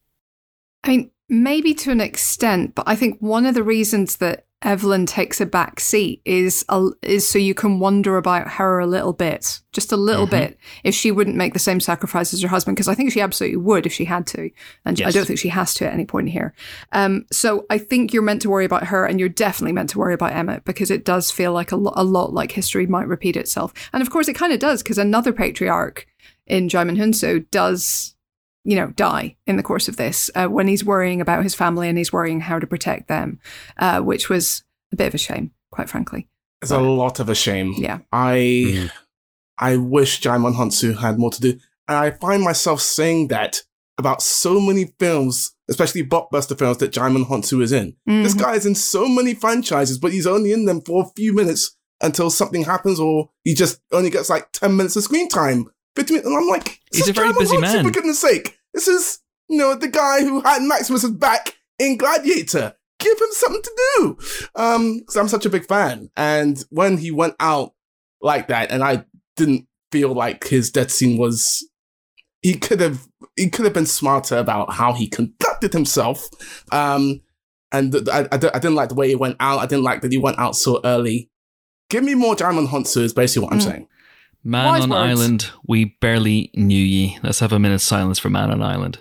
I mean, maybe to an extent, but I think one of the reasons that Evelyn takes a back seat is a, is so you can wonder about her a little bit, just a little Mm-hmm. bit, if she wouldn't make the same sacrifice as her husband, because I think she absolutely would if she had to, and I don't think she has to at any point here. Um, so I think you're meant to worry about her, and you're definitely meant to worry about Emmett because it does feel like a, lo- a lot like history might repeat itself, and of course it kind of does because another patriarch in Djimon Hounsou does you know, die in the course of this uh, when he's worrying about his family and he's worrying how to protect them, uh, which was a bit of a shame, quite frankly. It's a lot of a shame. Yeah. I Mm. I wish Djimon Hounsou had more to do. And I find myself saying that about so many films, especially blockbuster films that Djimon Hounsou is in. This Mhm. guy is in so many franchises, but he's only in them for a few minutes until something happens or he just only gets like 10 minutes of screen time. 50 minutes, and I'm like, He's this a is very Djimon busy Hounsou, man. For goodness sake. This is, you know, the guy who had Maximus's back in Gladiator. Give him something to do. Um, because I'm such a big fan. And when he went out like that, and I didn't feel like his death scene was he could have he could have been smarter about how he conducted himself. Um, and I, I, I didn't like the way he went out. I didn't like that he went out so early. Give me more Djimon Hounsou is basically what I'm Mm. saying. Man Wise on words. Island, we barely knew ye. Let's have a minute's silence for Man on Island.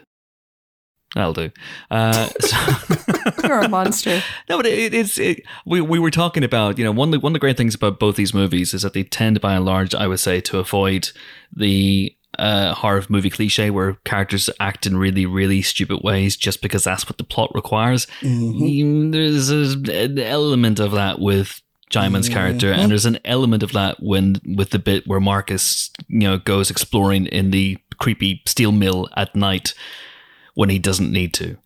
That'll do. Uh, <laughs> so- <laughs> You're a monster. <laughs> No, but it, it's it, we we were talking about you know one of the, one of the great things about both these movies is that they tend by and large I would say to avoid the uh, horror movie cliche where characters act in really really stupid ways just because that's what the plot requires. Mm, There's an element of that with Djimon's character, and there's an element of that when with the bit where Marcus you know goes exploring in the creepy steel mill at night when he doesn't need to.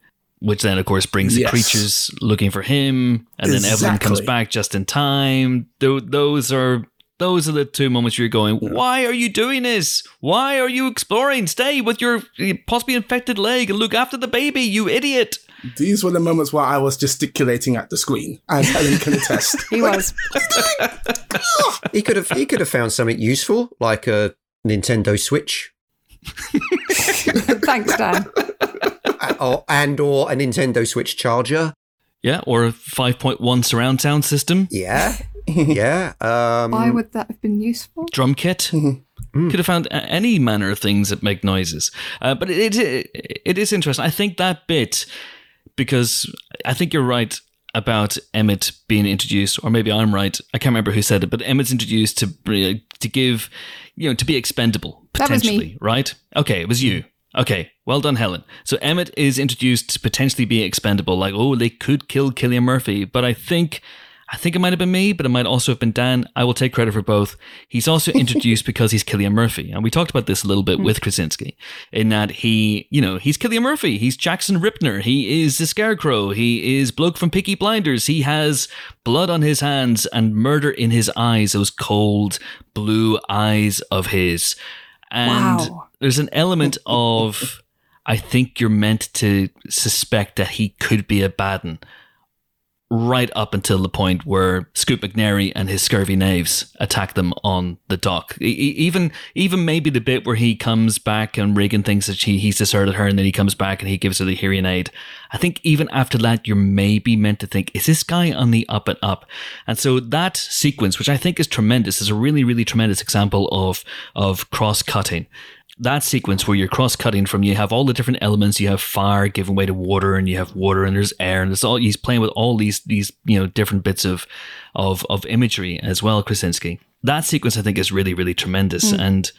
Which then, of course, brings the creatures looking for him, and then Evelyn comes back just in time. Those are those are the two moments you're going, "Why are you doing this? Why are you exploring? Stay with your eh, possibly infected leg and look after the baby, you idiot!" These were the moments where I was gesticulating at the screen, as Helen can attest. <laughs> He was. <laughs> He could have he could have found something useful like a Nintendo Switch <laughs> Thanks, Dan. or, and or a Nintendo Switch charger. Yeah, or a 5.1 surround sound system, Yeah, yeah. Um, Why would that have been useful? drum kit. Could have found any manner of things that make noises. Uh, but it, it it is interesting. I think that bit because I think you're right about Emmett being introduced, or maybe I'm right. I can't remember who said it, but Emmett's introduced to to give you know to be expendable That was me. potentially, right? Okay, it was you. Okay, well done, Helen. So Emmett is introduced to potentially be expendable, like oh they could kill Cillian Murphy, but I think. I think it might have been me, but it might also have been Dan. I will take credit for both. He's also introduced <laughs> because he's Cillian Murphy. And we talked about this a little bit hmm. with Krasinski, in that he, you know, he's Cillian Murphy. He's Jackson Rippner. He is the Scarecrow. He is Bloke from Peaky Blinders. He has blood on his hands and murder in his eyes, those cold blue eyes of his. And Wow. there's an element of, I think you're meant to suspect that he could be a bad one right up until the point where Scoot McNairy and his scurvy knaves attack them on the dock. Even even maybe the bit where he comes back and Regan thinks that she, he's deserted her and then he comes back and he gives her the hearing aid. I think even after that, you're maybe meant to think, is this guy on the up and up? And so that sequence, which I think is tremendous, is a really, really tremendous example of, of cross cutting that sequence where you're cross cutting from you have all the different elements. You have fire giving way to water and you have water and there's air and there's all he's playing with all these these you know different bits of of of imagery as well Krasinski. That sequence I think is really really tremendous. Hmm. And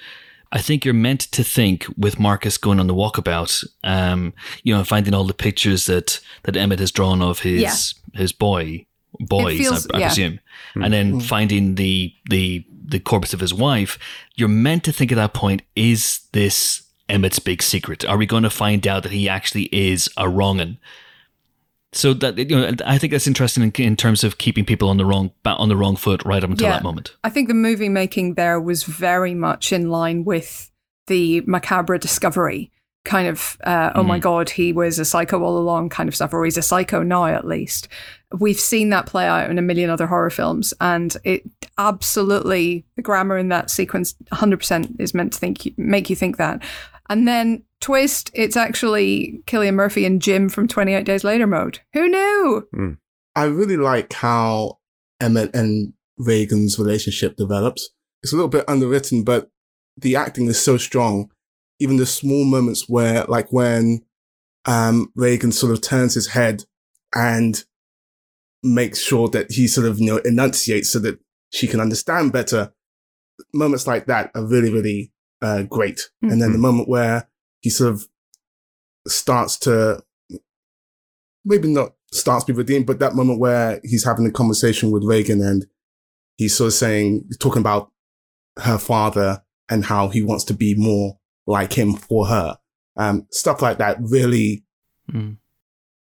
I think you're meant to think with Marcus going on the walkabout, um, you know, finding all the pictures that that Emmett has drawn of his his boy boys, feels- I, I yeah. presume, hmm. and then hmm. finding the the the corpse of his wife. You're meant to think at that point: is this Emmett's big secret? Are we going to find out that he actually is a wrong'un? So that you know, I think that's interesting in, in terms of keeping people on the wrong on the wrong foot right up until Yeah. that moment. I think the movie making there was very much in line with the macabre discovery kind of, uh, oh my God, he was a psycho all along kind of stuff, or he's a psycho now at least. We've seen that play out in a million other horror films, and it absolutely, the grammar in that sequence 100% is meant to think, make you think that. And then twist, it's actually Cillian Murphy and Jim from 28 Days Later mode. Who knew? I really like how Emmett and Regan's relationship develops. It's a little bit underwritten, but the acting is so strong. Even the small moments where, like when um, Reagan sort of turns his head and makes sure that he sort of, you know, enunciates so that she can understand better. Moments like that are really, really uh, great. And then the moment where he sort of starts to maybe not starts to be redeemed, but that moment where he's having a conversation with Regan and he's sort of saying, talking about her father and how he wants to be more like him for her. Um, stuff like that really Mm.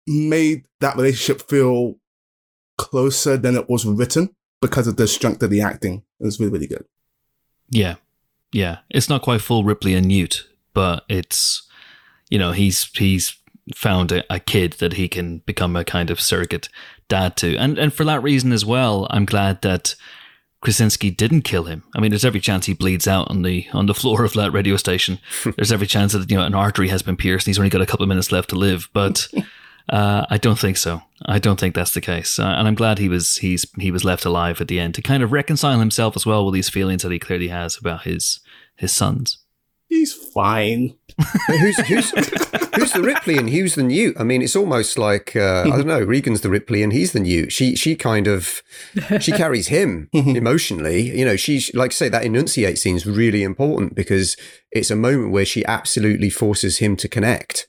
made that relationship feel closer than it was written because of the strength of the acting. It was really, really good. Yeah, yeah. It's not quite full Ripley and Newt, but it's you know he's he's found a, a kid that he can become a kind of surrogate dad to, and and for that reason as well, I'm glad that Krasinski didn't kill him. I mean, there's every chance he bleeds out on the on the floor of that radio station. <laughs> there's every chance that you know an artery has been pierced. and He's only got a couple of minutes left to live, but. <laughs> Uh, I don't think so. I don't think that's the case, uh, and I'm glad he was he's he was left alive at the end to kind of reconcile himself as well with these feelings that he clearly has about his his sons. He's fine. who's who's who's the Ripley and who's the Newt? I mean, it's almost like uh, I don't know. Regan's the Ripley and he's the Newt. She she kind of she <laughs> carries him <laughs> emotionally. You know, she's like I say that enunciate scene is really important because it's a moment where she absolutely forces him to connect,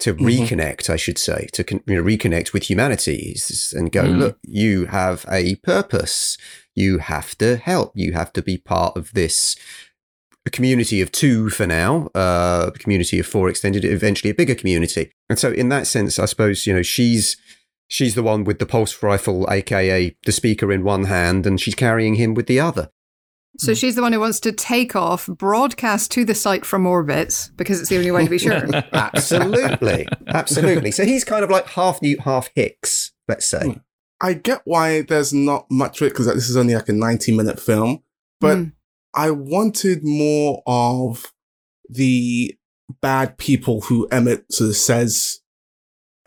to reconnect, I should say, to con- you know, reconnect with humanity and go, Mm. look, you have a purpose. You have to help. You have to be part of this a community of two for now, uh, a community of four extended, eventually a bigger community. And so, in that sense, I suppose you know she's she's the one with the pulse rifle, aka the speaker in one hand, and she's carrying him with the other. So she's the one who wants to take off, broadcast to the site from orbit because it's the only way to be sure. <laughs> Absolutely, <laughs> absolutely. So he's kind of like half Newt, half Hicks, let's say. I get why there's not much of it because this is only like a 90 minute film, but Mm. I wanted more of the bad people who Emmett sort of says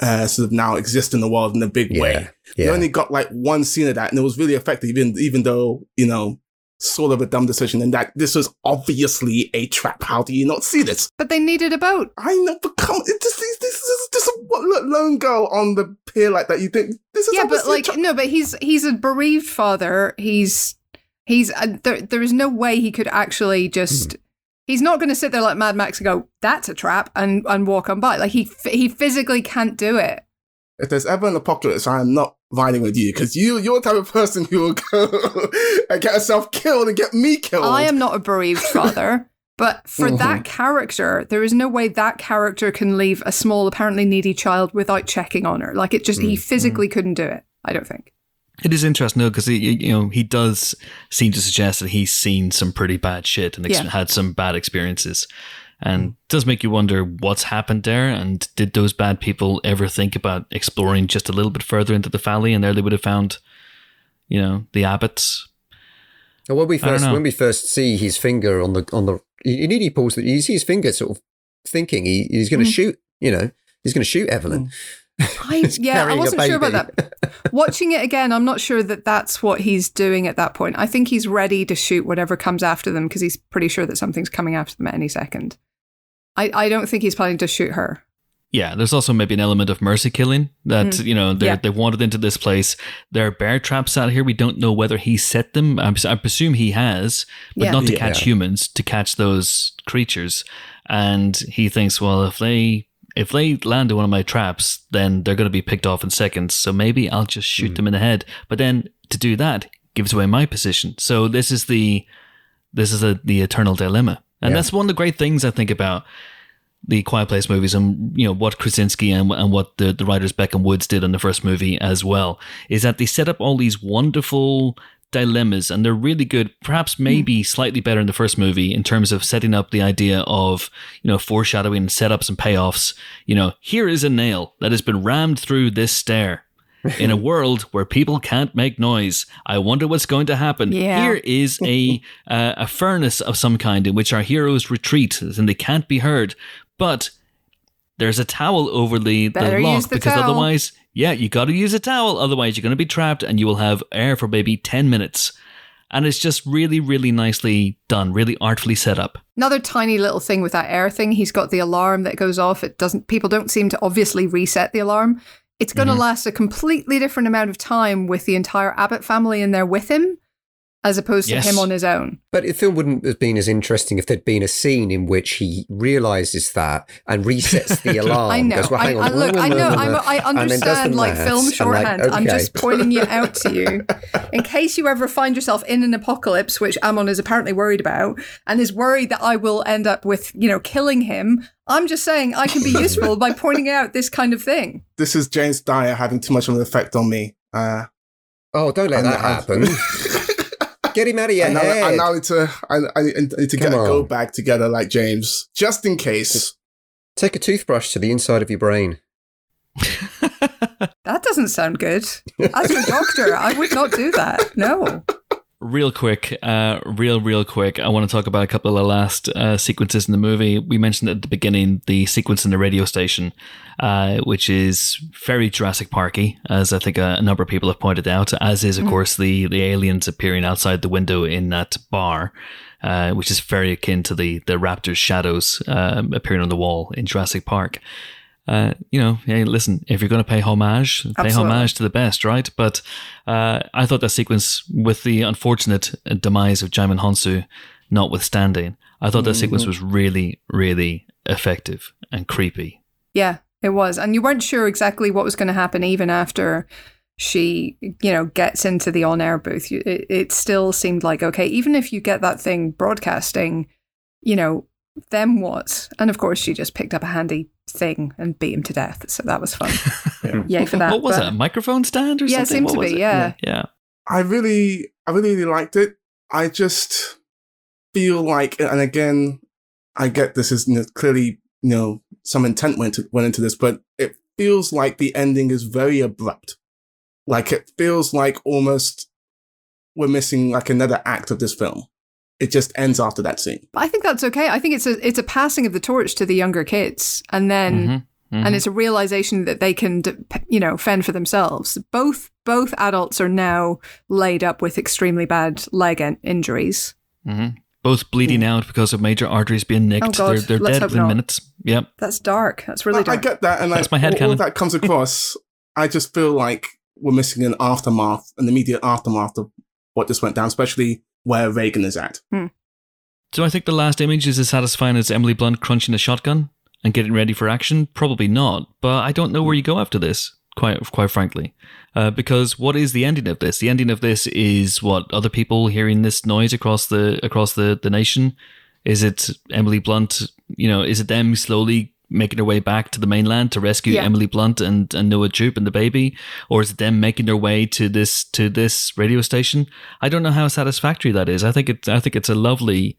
uh, sort of now exist in the world in a big way. You yeah. only got like one scene of that, and it was really effective, even even though you know sort of a dumb decision, and that this was obviously a trap. How do you not see this? But they needed a boat. I know, but come, it just this, this is just a lo- lone girl on the pier like that. You think this is Yeah, but like trap. no, but he's he's a bereaved father. He's he's uh, there. There is no way he could actually just. He's not going to sit there like Mad Max and go, "That's a trap," and and walk on by. Like he f- he physically can't do it. if there's ever an apocalypse, I am not riding with you because you you're the type of person who will go <laughs> and get herself killed and get me killed. I am not a bereaved father. <laughs> But for mm-hmm. that character, there is no way that character can leave a small, apparently needy child without checking on her. Like it just, he mm-hmm. physically couldn't do it. I don't think. It is interesting, though, because he you know he does seem to suggest that he's seen some pretty bad shit and ex- Yeah. had some bad experiences, and hmm. it does make you wonder what's happened there. And did those bad people ever think about exploring just a little bit further into the valley, and there they would have found, you know, the Abbotts? And when we first when we first see his finger on the on the you need he pulls the you see his finger sort of thinking he, he's going to hmm. shoot you know he's going to shoot Evelyn. Hmm. <laughs> I, yeah, I wasn't sure about that. Watching it again, I'm not sure that that's what he's doing at that point. I think he's ready to shoot whatever comes after them because he's pretty sure that something's coming after them at any second. I, I don't think he's planning to shoot her. Yeah, there's also maybe an element of mercy killing that Hmm. you know they Yeah. they wandered into this place. There are bear traps out here. We don't know whether he set them. I, I presume he has, but Yeah. not to Yeah. catch humans, to catch those creatures. And he thinks, well, if they if they land in one of my traps, then they're going to be picked off in seconds. So maybe I'll just shoot Hmm. them in the head. But then to do that gives away my position. So this is the this is a, the eternal dilemma, and Yeah. that's one of the great things I think about the Quiet Place movies and you know what Krasinski and, and what the, the writers Beck and Woods did in the first movie as well is that they set up all these wonderful dilemmas and they're really good perhaps hmm. maybe slightly better in the first movie in terms of setting up the idea of you know foreshadowing setups and payoffs. You know here is a nail that has been rammed through this stair in a world where people can't make noise i wonder what's going to happen Yeah. here is a <laughs> uh, a furnace of some kind in which our heroes retreat and they can't be heard but there's a towel over the, the lock the because towel. otherwise yeah you got to use a towel otherwise you're going to be trapped and you will have air for maybe 10 minutes and it's just really really nicely done really artfully set up Another tiny little thing with that air thing, he's got the alarm that goes off. It doesn't people don't seem to obviously reset the alarm. It's going to Mhm. last a completely different amount of time with the entire Abbott family in there with him as opposed Yes. to him on his own. But the film wouldn't have been as interesting if there'd been a scene in which he realizes that and resets the <laughs> alarm. I know. Goes, well, I, on. I look. I know. I'm, I and then does the understand like maths. film I'm like, shorthand. I'm just pointing it out to you <laughs> in case you ever find yourself in an apocalypse, which Amon is apparently worried about, and is worried that I will end up with you know killing him. I'm just saying I can be <laughs> useful by pointing out this kind of thing. This is James Dyer having too much of an effect on me. Uh, Oh, don't let I'm that not- happen. Get him out of your I now, head. I now need to, I, I need to get Come a go on. bag together like James, just in case. Take a toothbrush to the inside of your brain. <laughs> That doesn't sound good. As your doctor, I would not do that. No. Real quick, uh, real, real quick, I want to talk about a couple of the last uh, sequences in the movie. We mentioned at the beginning the sequence in the radio station, uh, which is very Jurassic Parky, as I think a, a number of people have pointed out, as is, of course, the, the aliens appearing outside the window in that bar. Uh, which is very akin to the the raptor's shadows um, appearing on the wall in Jurassic Park. Uh, you know, hey, listen, if you're going to pay homage, pay Absolutely. homage to the best, right? But uh, I thought that sequence, with the unfortunate demise of Djimon Hounsou notwithstanding, I thought that sequence was really, really effective and creepy. Yeah, it was. And you weren't sure exactly what was going to happen even after she, you know, gets into the on air booth. It, it still seemed like, okay, even if you get that thing broadcasting, you know, then what? And of course, she just picked up a handy thing and beat him to death. So that was fun. <laughs> Yay for that. what was But- that? A microphone stand or Yeah, it something? seemed What to be, it? yeah. Yeah. I really, I really, really liked it. I just feel like, and again, I get this is you know, clearly, you know, some intent went, to, went into this, but it feels like the ending is very abrupt. Like it feels like almost we're missing like another act of this film. It just ends after that scene. I think that's okay. I think it's a it's a passing of the torch to the younger kids, and then Mhm, mhm. and it's a realization that they can, you know, fend for themselves. Both both adults are now laid up with extremely bad leg in- injuries. Mhm. Both bleeding out because of major arteries being nicked. Oh, God. They're, they're Let's dead hope within minutes. Yep. That's dark. That's really I, I get that, and That's I, my headcanon. all, all that comes across. I just feel like we're missing an aftermath, an immediate aftermath of what just went down, especially where Regan is at. Do I think the last image is as satisfying as Emily Blunt crunching a shotgun and getting ready for action? Probably not. But I don't know where you go after this. Quite, quite frankly, uh, because what is the ending of this? The ending of this is what other people hearing this noise across the across the, the nation. Is it Emily Blunt? You know, is it them slowly making their way back to the mainland to rescue Yeah. Emily Blunt and, and Noah Jupe and the baby, or is it them making their way to this to this radio station? I don't know how satisfactory that is. I think it. I think it's a lovely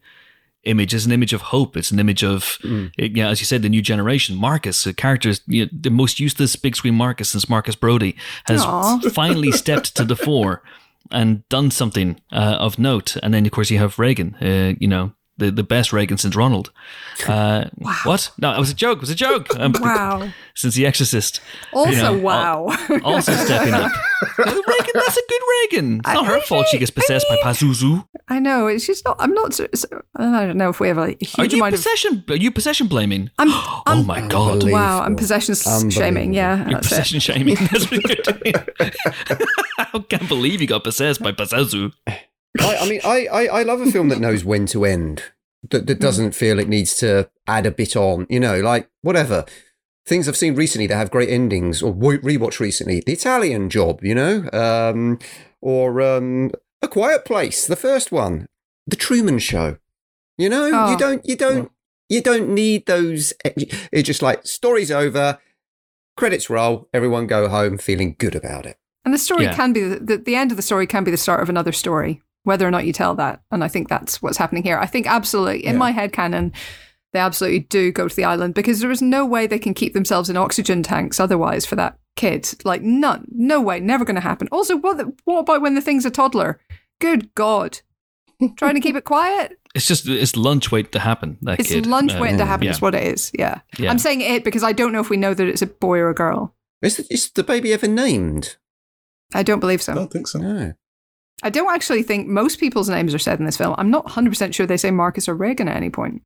image. It's an image of hope. It's an image of, it- yeah, as you said, the new generation. Marcus, the character, you know, the most useless big screen Marcus since Marcus Brody has Aw. <laughs> finally stepped to the fore and done something uh, of note. And then, of course, you have Regan, uh, you know, the, the best Reagan since Ronald. <laughs> Uh, Wow. What? No, it was a joke. It was a joke. Um, <laughs> Wow. Since The Exorcist. Also, You know, wow. <laughs> Also stepping up. No, Reagan, that's a good Reagan. It's not her fault she gets possessed by Pazuzu. I know. It's just not. I'm not. so- so- I don't know if we have a huge Are you amount of. possession? Are you possession blaming? <gasps> I'm, oh I'm, my god! Wow, I'm possession shaming. Yeah, You're that's it. possession shaming. That's what you're doing. I can't believe you got possessed by Pazuzu. I, I mean, I, I, I love a film that knows when to end, that, that doesn't feel it needs to add a bit on, you know, like whatever. Things I've seen recently that have great endings, or rewatch recently, The Italian Job, you know, um, or um, A Quiet Place, the first one, The Truman Show. You know, Oh. you don't, you don't, you don't need those. It's just like story's over, credits roll, everyone go home feeling good about it. And the story Yeah. can be the, the the end of the story can be the start of another story, whether or not you tell that. And I think that's what's happening here. I think absolutely in Yeah. my head canon, they absolutely do go to the island because there is no way they can keep themselves in oxygen tanks otherwise for that kid. Like none, no way, never going to happen. Also, what the, what about when the thing's a toddler? Good God, <laughs> trying to keep it quiet. It's just it's lunch waiting to happen. That It's kid. lunch Uh, waiting to happen. yeah. Is what it is. Yeah. Yeah. I'm saying it because I don't know if we know that it's a boy or a girl. Is the, is the baby ever named? I don't believe so. I don't think so. No. I don't actually think most people's names are said in this film. I'm not 100% sure they say Marcus or Regan at any point.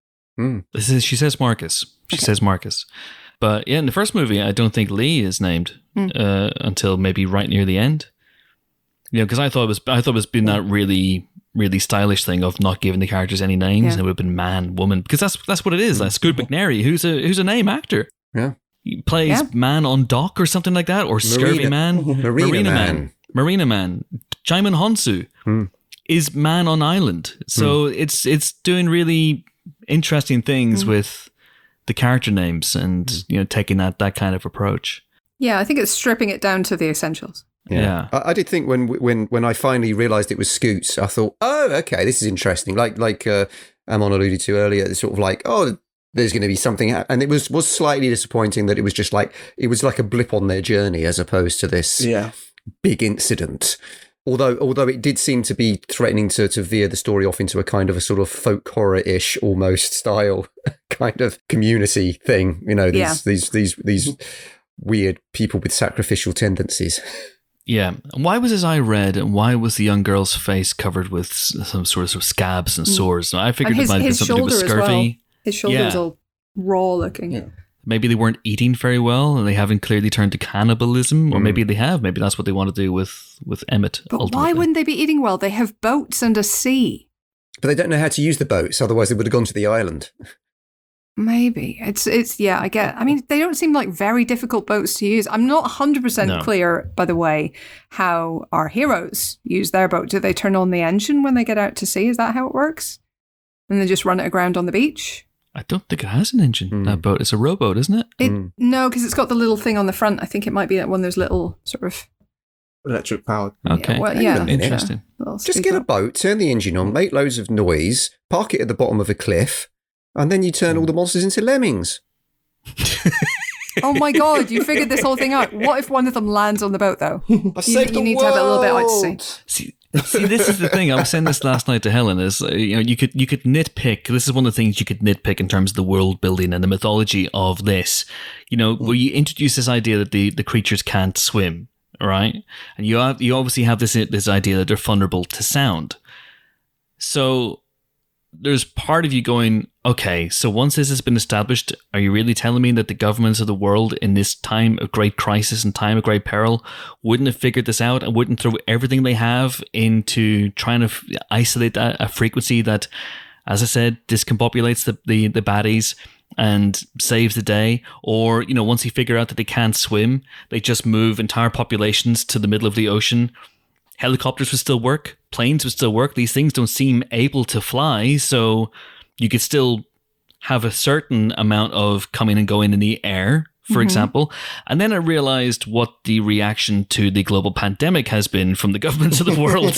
This is, she says Marcus. She Okay. says Marcus. But yeah, in the first movie, I don't think Lee is named Hmm. uh, until maybe right near the end. You know, because I thought it was I thought it was been that really really stylish thing of not giving the characters any names. Yeah. And it would have been man, woman, because that's that's what it is. Like Scoot McNairy, who's a who's a name actor. Yeah. He plays Yeah. man on dock or something like that, or scurvy <laughs> Marina- man, Marina Man. Marina Man, Djimon Hounsou Hmm. is man on island. So it's it's doing really interesting things Hmm. with the character names and you know taking that that kind of approach. Yeah, I think it's stripping it down to the essentials. Yeah. I, I did think when when when I finally realised it was Scoots, I thought, oh, okay, this is interesting. Like like uh, Amon alluded to earlier, it's sort of like, oh, there's going to be something, and it was was slightly disappointing that it was just like it was like a blip on their journey as opposed to this Yeah. big incident. Although although it did seem to be threatening to to veer the story off into a kind of a sort of folk horror ish almost style <laughs> kind of community thing. You know, these Yeah. these these these weird people with sacrificial tendencies. Yeah. Why was his eye red and why was the young girl's face covered with some sort of scabs and mm. sores? I figured his- it might have been his something to do with shoulder as scurvy. well. His shoulders Yeah. all raw looking. Yeah. Maybe they weren't eating very well and they haven't clearly turned to cannibalism, or Mm. maybe they have. Maybe that's what they want to do with with Emmett. But ultimately. why wouldn't they be eating well? They have boats and a sea. But they don't know how to use the boats, otherwise they would have gone to the island. Maybe it's it's yeah. I get. I mean, they don't seem like very difficult boats to use. I'm not 100 percent No. clear, by the way, how our heroes use their boat. Do they turn on the engine when they get out to sea? Is that how it works? And they just run it aground on the beach? I don't think it has an engine. Mm. That boat. It's a rowboat, isn't it? It, Mm. No, because it's got the little thing on the front. I think it might be one of those little sort of Electric powered. Okay. well, yeah, on a minute. Interesting. little Just speed get a boat. boat, turn the engine on, make loads of noise, park it at the bottom of a cliff, and then you turn all the monsters into lemmings. <laughs> Oh my god! You figured this whole thing out. What if one of them lands on the boat though? I You- saved you the need to have it a little bit out to sea. See, see, this is the thing. I was saying this last night to Helen. Is uh, you know you could you could nitpick. This is one of the things you could nitpick in terms of the world building and the mythology of this. You know, where you introduce this idea that the the creatures can't swim, right? And you have you obviously have this this idea that they're vulnerable to sound. So there's part of you going, okay, so once this has been established, are you really telling me that the governments of the world in this time of great crisis and time of great peril wouldn't have figured this out and wouldn't throw everything they have into trying to f- isolate a, a frequency that, as I said, discombobulates the, the, the baddies and saves the day? Or, you know, once you figure out that they can't swim, they just move entire populations to the middle of the ocean helicopters would still work, planes would still work. These things don't seem able to fly, so you could still have a certain amount of coming and going in the air, for mm-hmm. example. And then I realized what the reaction to the global pandemic has been from the <laughs> governments of the world.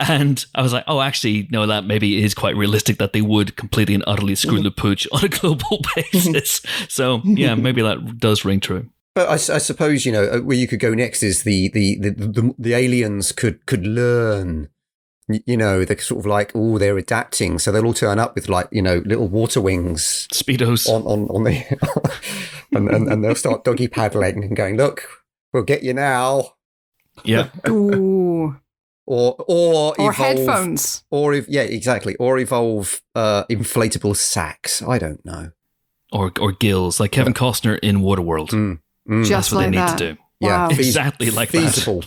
<laughs> and I was like, oh, actually, no, that maybe is quite realistic that they would completely and utterly screw the pooch on a global <laughs> basis. so, yeah, maybe that does ring true. But I suppose you know uh, where you could go next is the the, the the the aliens could could learn you know, they're sort of like, oh, they're adapting. So they'll all turn up with like, you know, little water wings Speedos. on, on, on the, <laughs> and, and, and they'll start doggy paddling and going, look, we'll get you now. yeah. <laughs> Ooh. Or, or, Or evolve, headphones. Or, if, yeah, exactly. Or evolve uh, inflatable sacks. I don't know. Or or gills, like Kevin Costner in Waterworld. Mm, mm. Just That's what like they need that. to do. Wow. feas- Exactly like that. feasible.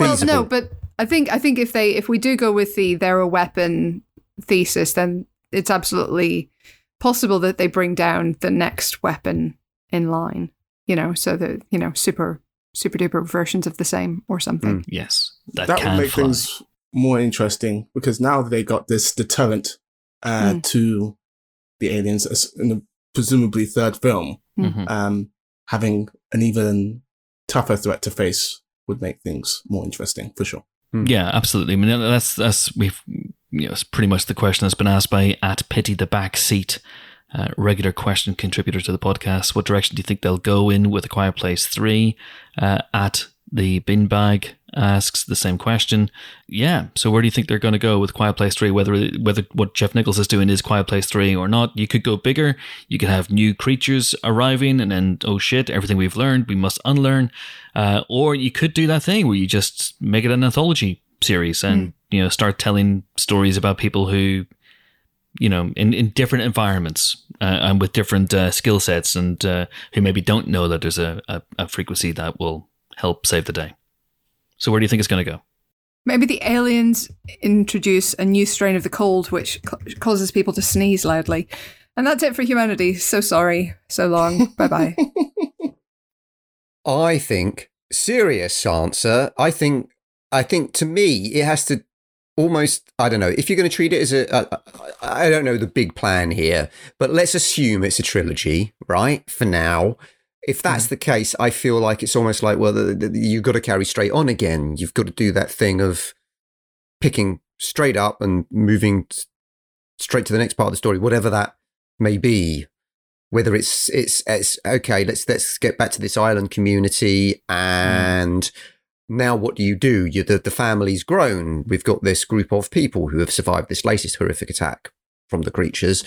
Well, no, but I think I think if they if we do go with the they're a weapon thesis, then it's absolutely possible that they bring down the next weapon in line. You know, so that you know super super duper versions of the same or something. Yes, that, that can would make fly. things more interesting because now they got this deterrent uh, Mm. to the aliens in the presumably third film. Mhm. Um, having an even tougher threat to face would make things more interesting for sure. Yeah, absolutely. I mean, that's that's we've you know, it's pretty much the question that's been asked by at pity the back seat, uh, regular question contributor to the podcast. What direction do you think they'll go in with a Quiet Place Three? Uh, at the bin bag asks the same question. Yeah. So where do you think they're going to go with Quiet Place Three? Whether whether what Jeff Nichols is doing is Quiet Place Three or not? You could go bigger. You could have new creatures arriving, and then oh shit, everything we've learned we must unlearn. Uh, or you could do that thing where you just make it an anthology series and you know start telling stories about people who you know in, in different environments uh, and with different uh, skill sets and uh, who maybe don't know that there's a, a, a frequency that will help save the day so where do you think it's going to go Maybe the aliens introduce a new strain of the cold, which ca- causes people to sneeze loudly. And that's it for humanity. So sorry. So long. <laughs> bye bye. I think serious answer. I think I think to me it has to almost I don't know if you're going to treat it as a, a I don't know the big plan here, but let's assume it's a trilogy, right? For now. If that's mm-hmm. the case, I feel like it's almost like well, the, the, you've got to carry straight on again. You've got to do that thing of picking straight up and moving straight to the next part of the story, whatever that may be. Whether it's it's it's okay let's let's get back to this island community mm. and now what do you do? You the, the family's grown. We've got this group of people who have survived this latest horrific attack from the creatures.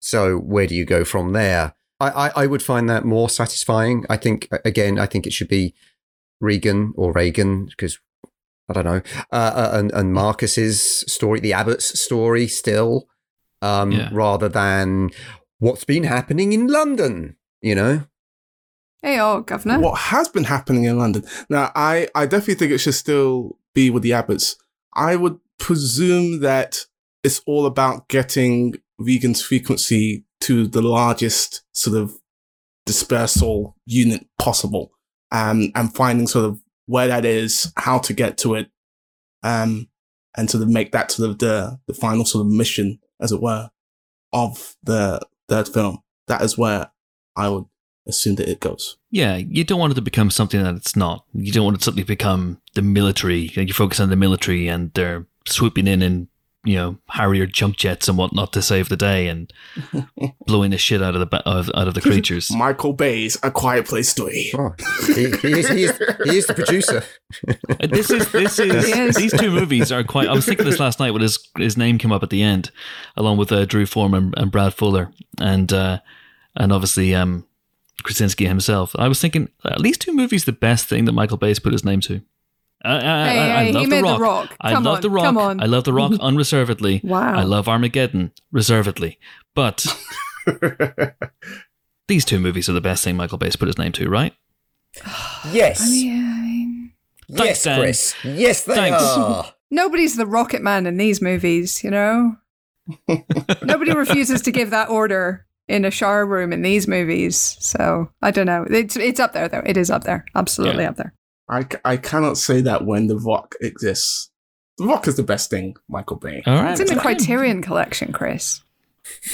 So where do you go from there I, I i would find that more satisfying i think again i think it should be regan or reagan because i don't know uh, uh, and, and marcus's story the abbott's story still um Yeah. rather than what's been happening in London, you know? hey, oh, governor. What has been happening in London? Now, I, I definitely think it should still be with the Abbotts. I would presume that it's all about getting Regan's frequency to the largest sort of dispersal unit possible, um, and finding sort of where that is, how to get to it, um, and sort of make that sort of the, the final sort of mission, as it were, of the third film. That is where I would assume that it goes. yeah you don't want it to become something that it's not you don't want it to suddenly become the military you focus on the military and they're swooping in and you know Harrier jump jets and whatnot to save the day and <laughs> blowing the shit out of the ba- out of the creatures Michael Bay's A Quiet Place Story. Oh, he, he, is, he, is, he is the producer. Uh, this is this <laughs> is Yes. these two movies are quite. I was thinking this last night when his his name came up at the end, along with uh, Drew Foreman and Brad Fuller, and uh, and obviously um, Krasinski himself. I was thinking at least two movies the best thing that Michael Bay's put his name to. I, I, Hey, I, I hey, love he the made The Rock. Rock. I Come love on, the Rock. come on. I love the Rock <laughs> unreservedly. Wow. I love Armageddon reservedly, but <laughs> these two movies are the best thing Michael Bay's put his name to, right? <sighs> Yes. I mean, yes, Dan. Chris. Yes, they Thanks. are. <laughs> nobody's the Rocket Man in these movies, you know? Nobody refuses to give that order in a shower room in these movies. So I don't know. It's it's up there though. It is up there. Absolutely Yeah. up there. I, c- I cannot say that when The Rock exists. The Rock is the best thing, Michael Bay. All right, It's in the. Criterion collection, Chris.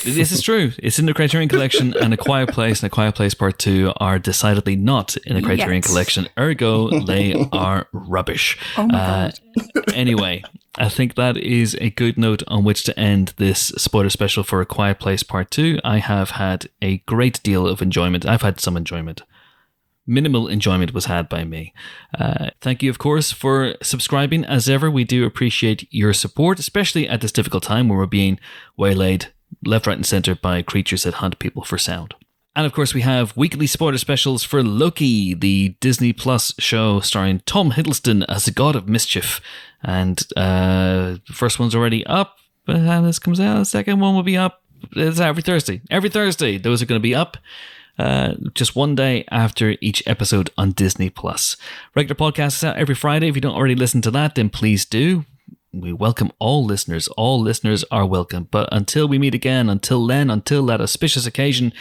This is true. It's in the Criterion Collection, <laughs> and A Quiet Place and A Quiet Place Part 2 are decidedly not in the Criterion Yet. Collection. Ergo, they <laughs> are rubbish. Oh my Uh, god. <laughs> anyway, I think that is a good note on which to end this spoiler special for A Quiet Place Part 2. I have had a great deal of enjoyment. I've had some enjoyment. Minimal enjoyment was had by me. Uh, thank you, of course, for subscribing. As ever, we do appreciate your support, especially at this difficult time where we're being waylaid left, right, and center by creatures that hunt people for sound. And of course, we have weekly spoiler specials for Loki, the Disney Plus show starring Tom Hiddleston as the God of Mischief. And uh, the first one's already up. By this comes out, the second one will be up. It's every Thursday. Every Thursday, those are going to be up. Uh, just one day after each episode on Disney Plus. Regular podcast is out every Friday. If you don't already listen to that, then please do. We welcome all listeners. All listeners are welcome. But until we meet again, until then, until that auspicious occasion,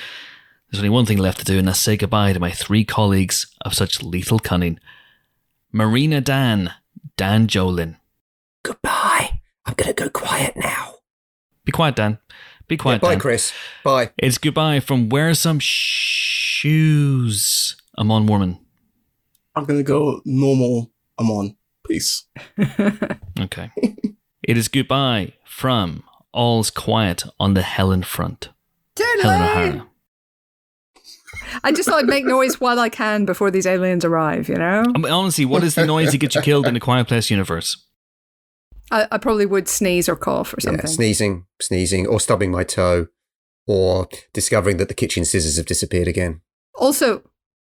there's only one thing left to do, and that's say goodbye to my three colleagues of such lethal cunning. Marina Dan, Dan Jolin. Goodbye. I'm going to go quiet now. Be quiet, Dan. Be quiet, Bye, Dan. Chris. Bye. It's goodbye from Wear Some Shoes, Amon Warmann. I'm gonna go normal. I'm on. Peace. <laughs> Okay. it is goodbye from All's Quiet on the Helen front. Helen O'Hara. I just thought I'd make noise while I can before these aliens arrive, you know? I mean, honestly, what is the noise that gets you killed in a Quiet Place universe? I, I probably would sneeze or cough or Yeah, something. sneezing, sneezing, or stubbing my toe, or discovering that the kitchen scissors have disappeared again. Also,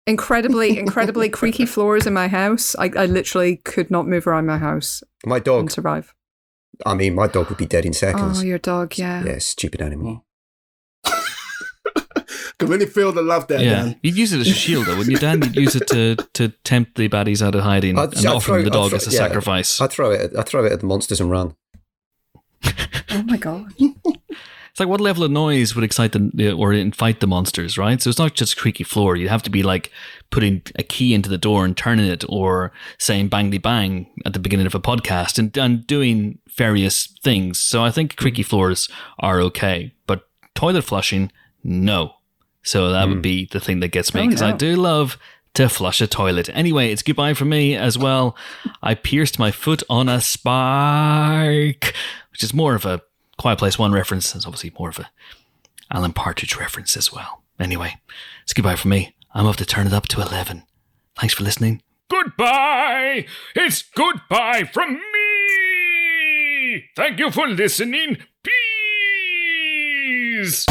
incredibly, incredibly <laughs> creaky floors in my house. I, I literally could not move around my house My and dog, survive. I mean, my dog would be dead in oh, seconds. Oh, your dog, yeah. yeah, stupid animal. Can really feel the love there, yeah. Dan. You'd use it as a shield, though, wouldn't you, Dan? You'd use it to, to tempt the baddies out of hiding I'd- and I'd offer throw- them the dog throw- as a yeah. sacrifice. I throw it. At, I throw it at the monsters and run. <laughs> Oh my god. It's like what level of noise would excite the or invite the monsters, right? So it's not just creaky floor. You'd have to be like putting a key into the door and turning it, or saying "bangly bang" at the beginning of a podcast, and, and doing various things. So I think creaky floors are okay, but toilet flushing, no. So that would hmm. be the thing that gets me Oh, because I do love to flush a toilet. Anyway, it's goodbye from me as well. I pierced my foot on a spark, which is more of a Quiet Place One reference. It's obviously more of a Alan Partridge reference as well. Anyway, it's goodbye from me. I'm off to turn it up to 11. Thanks for listening. Goodbye! It's goodbye from me! Thank you for listening. Peace!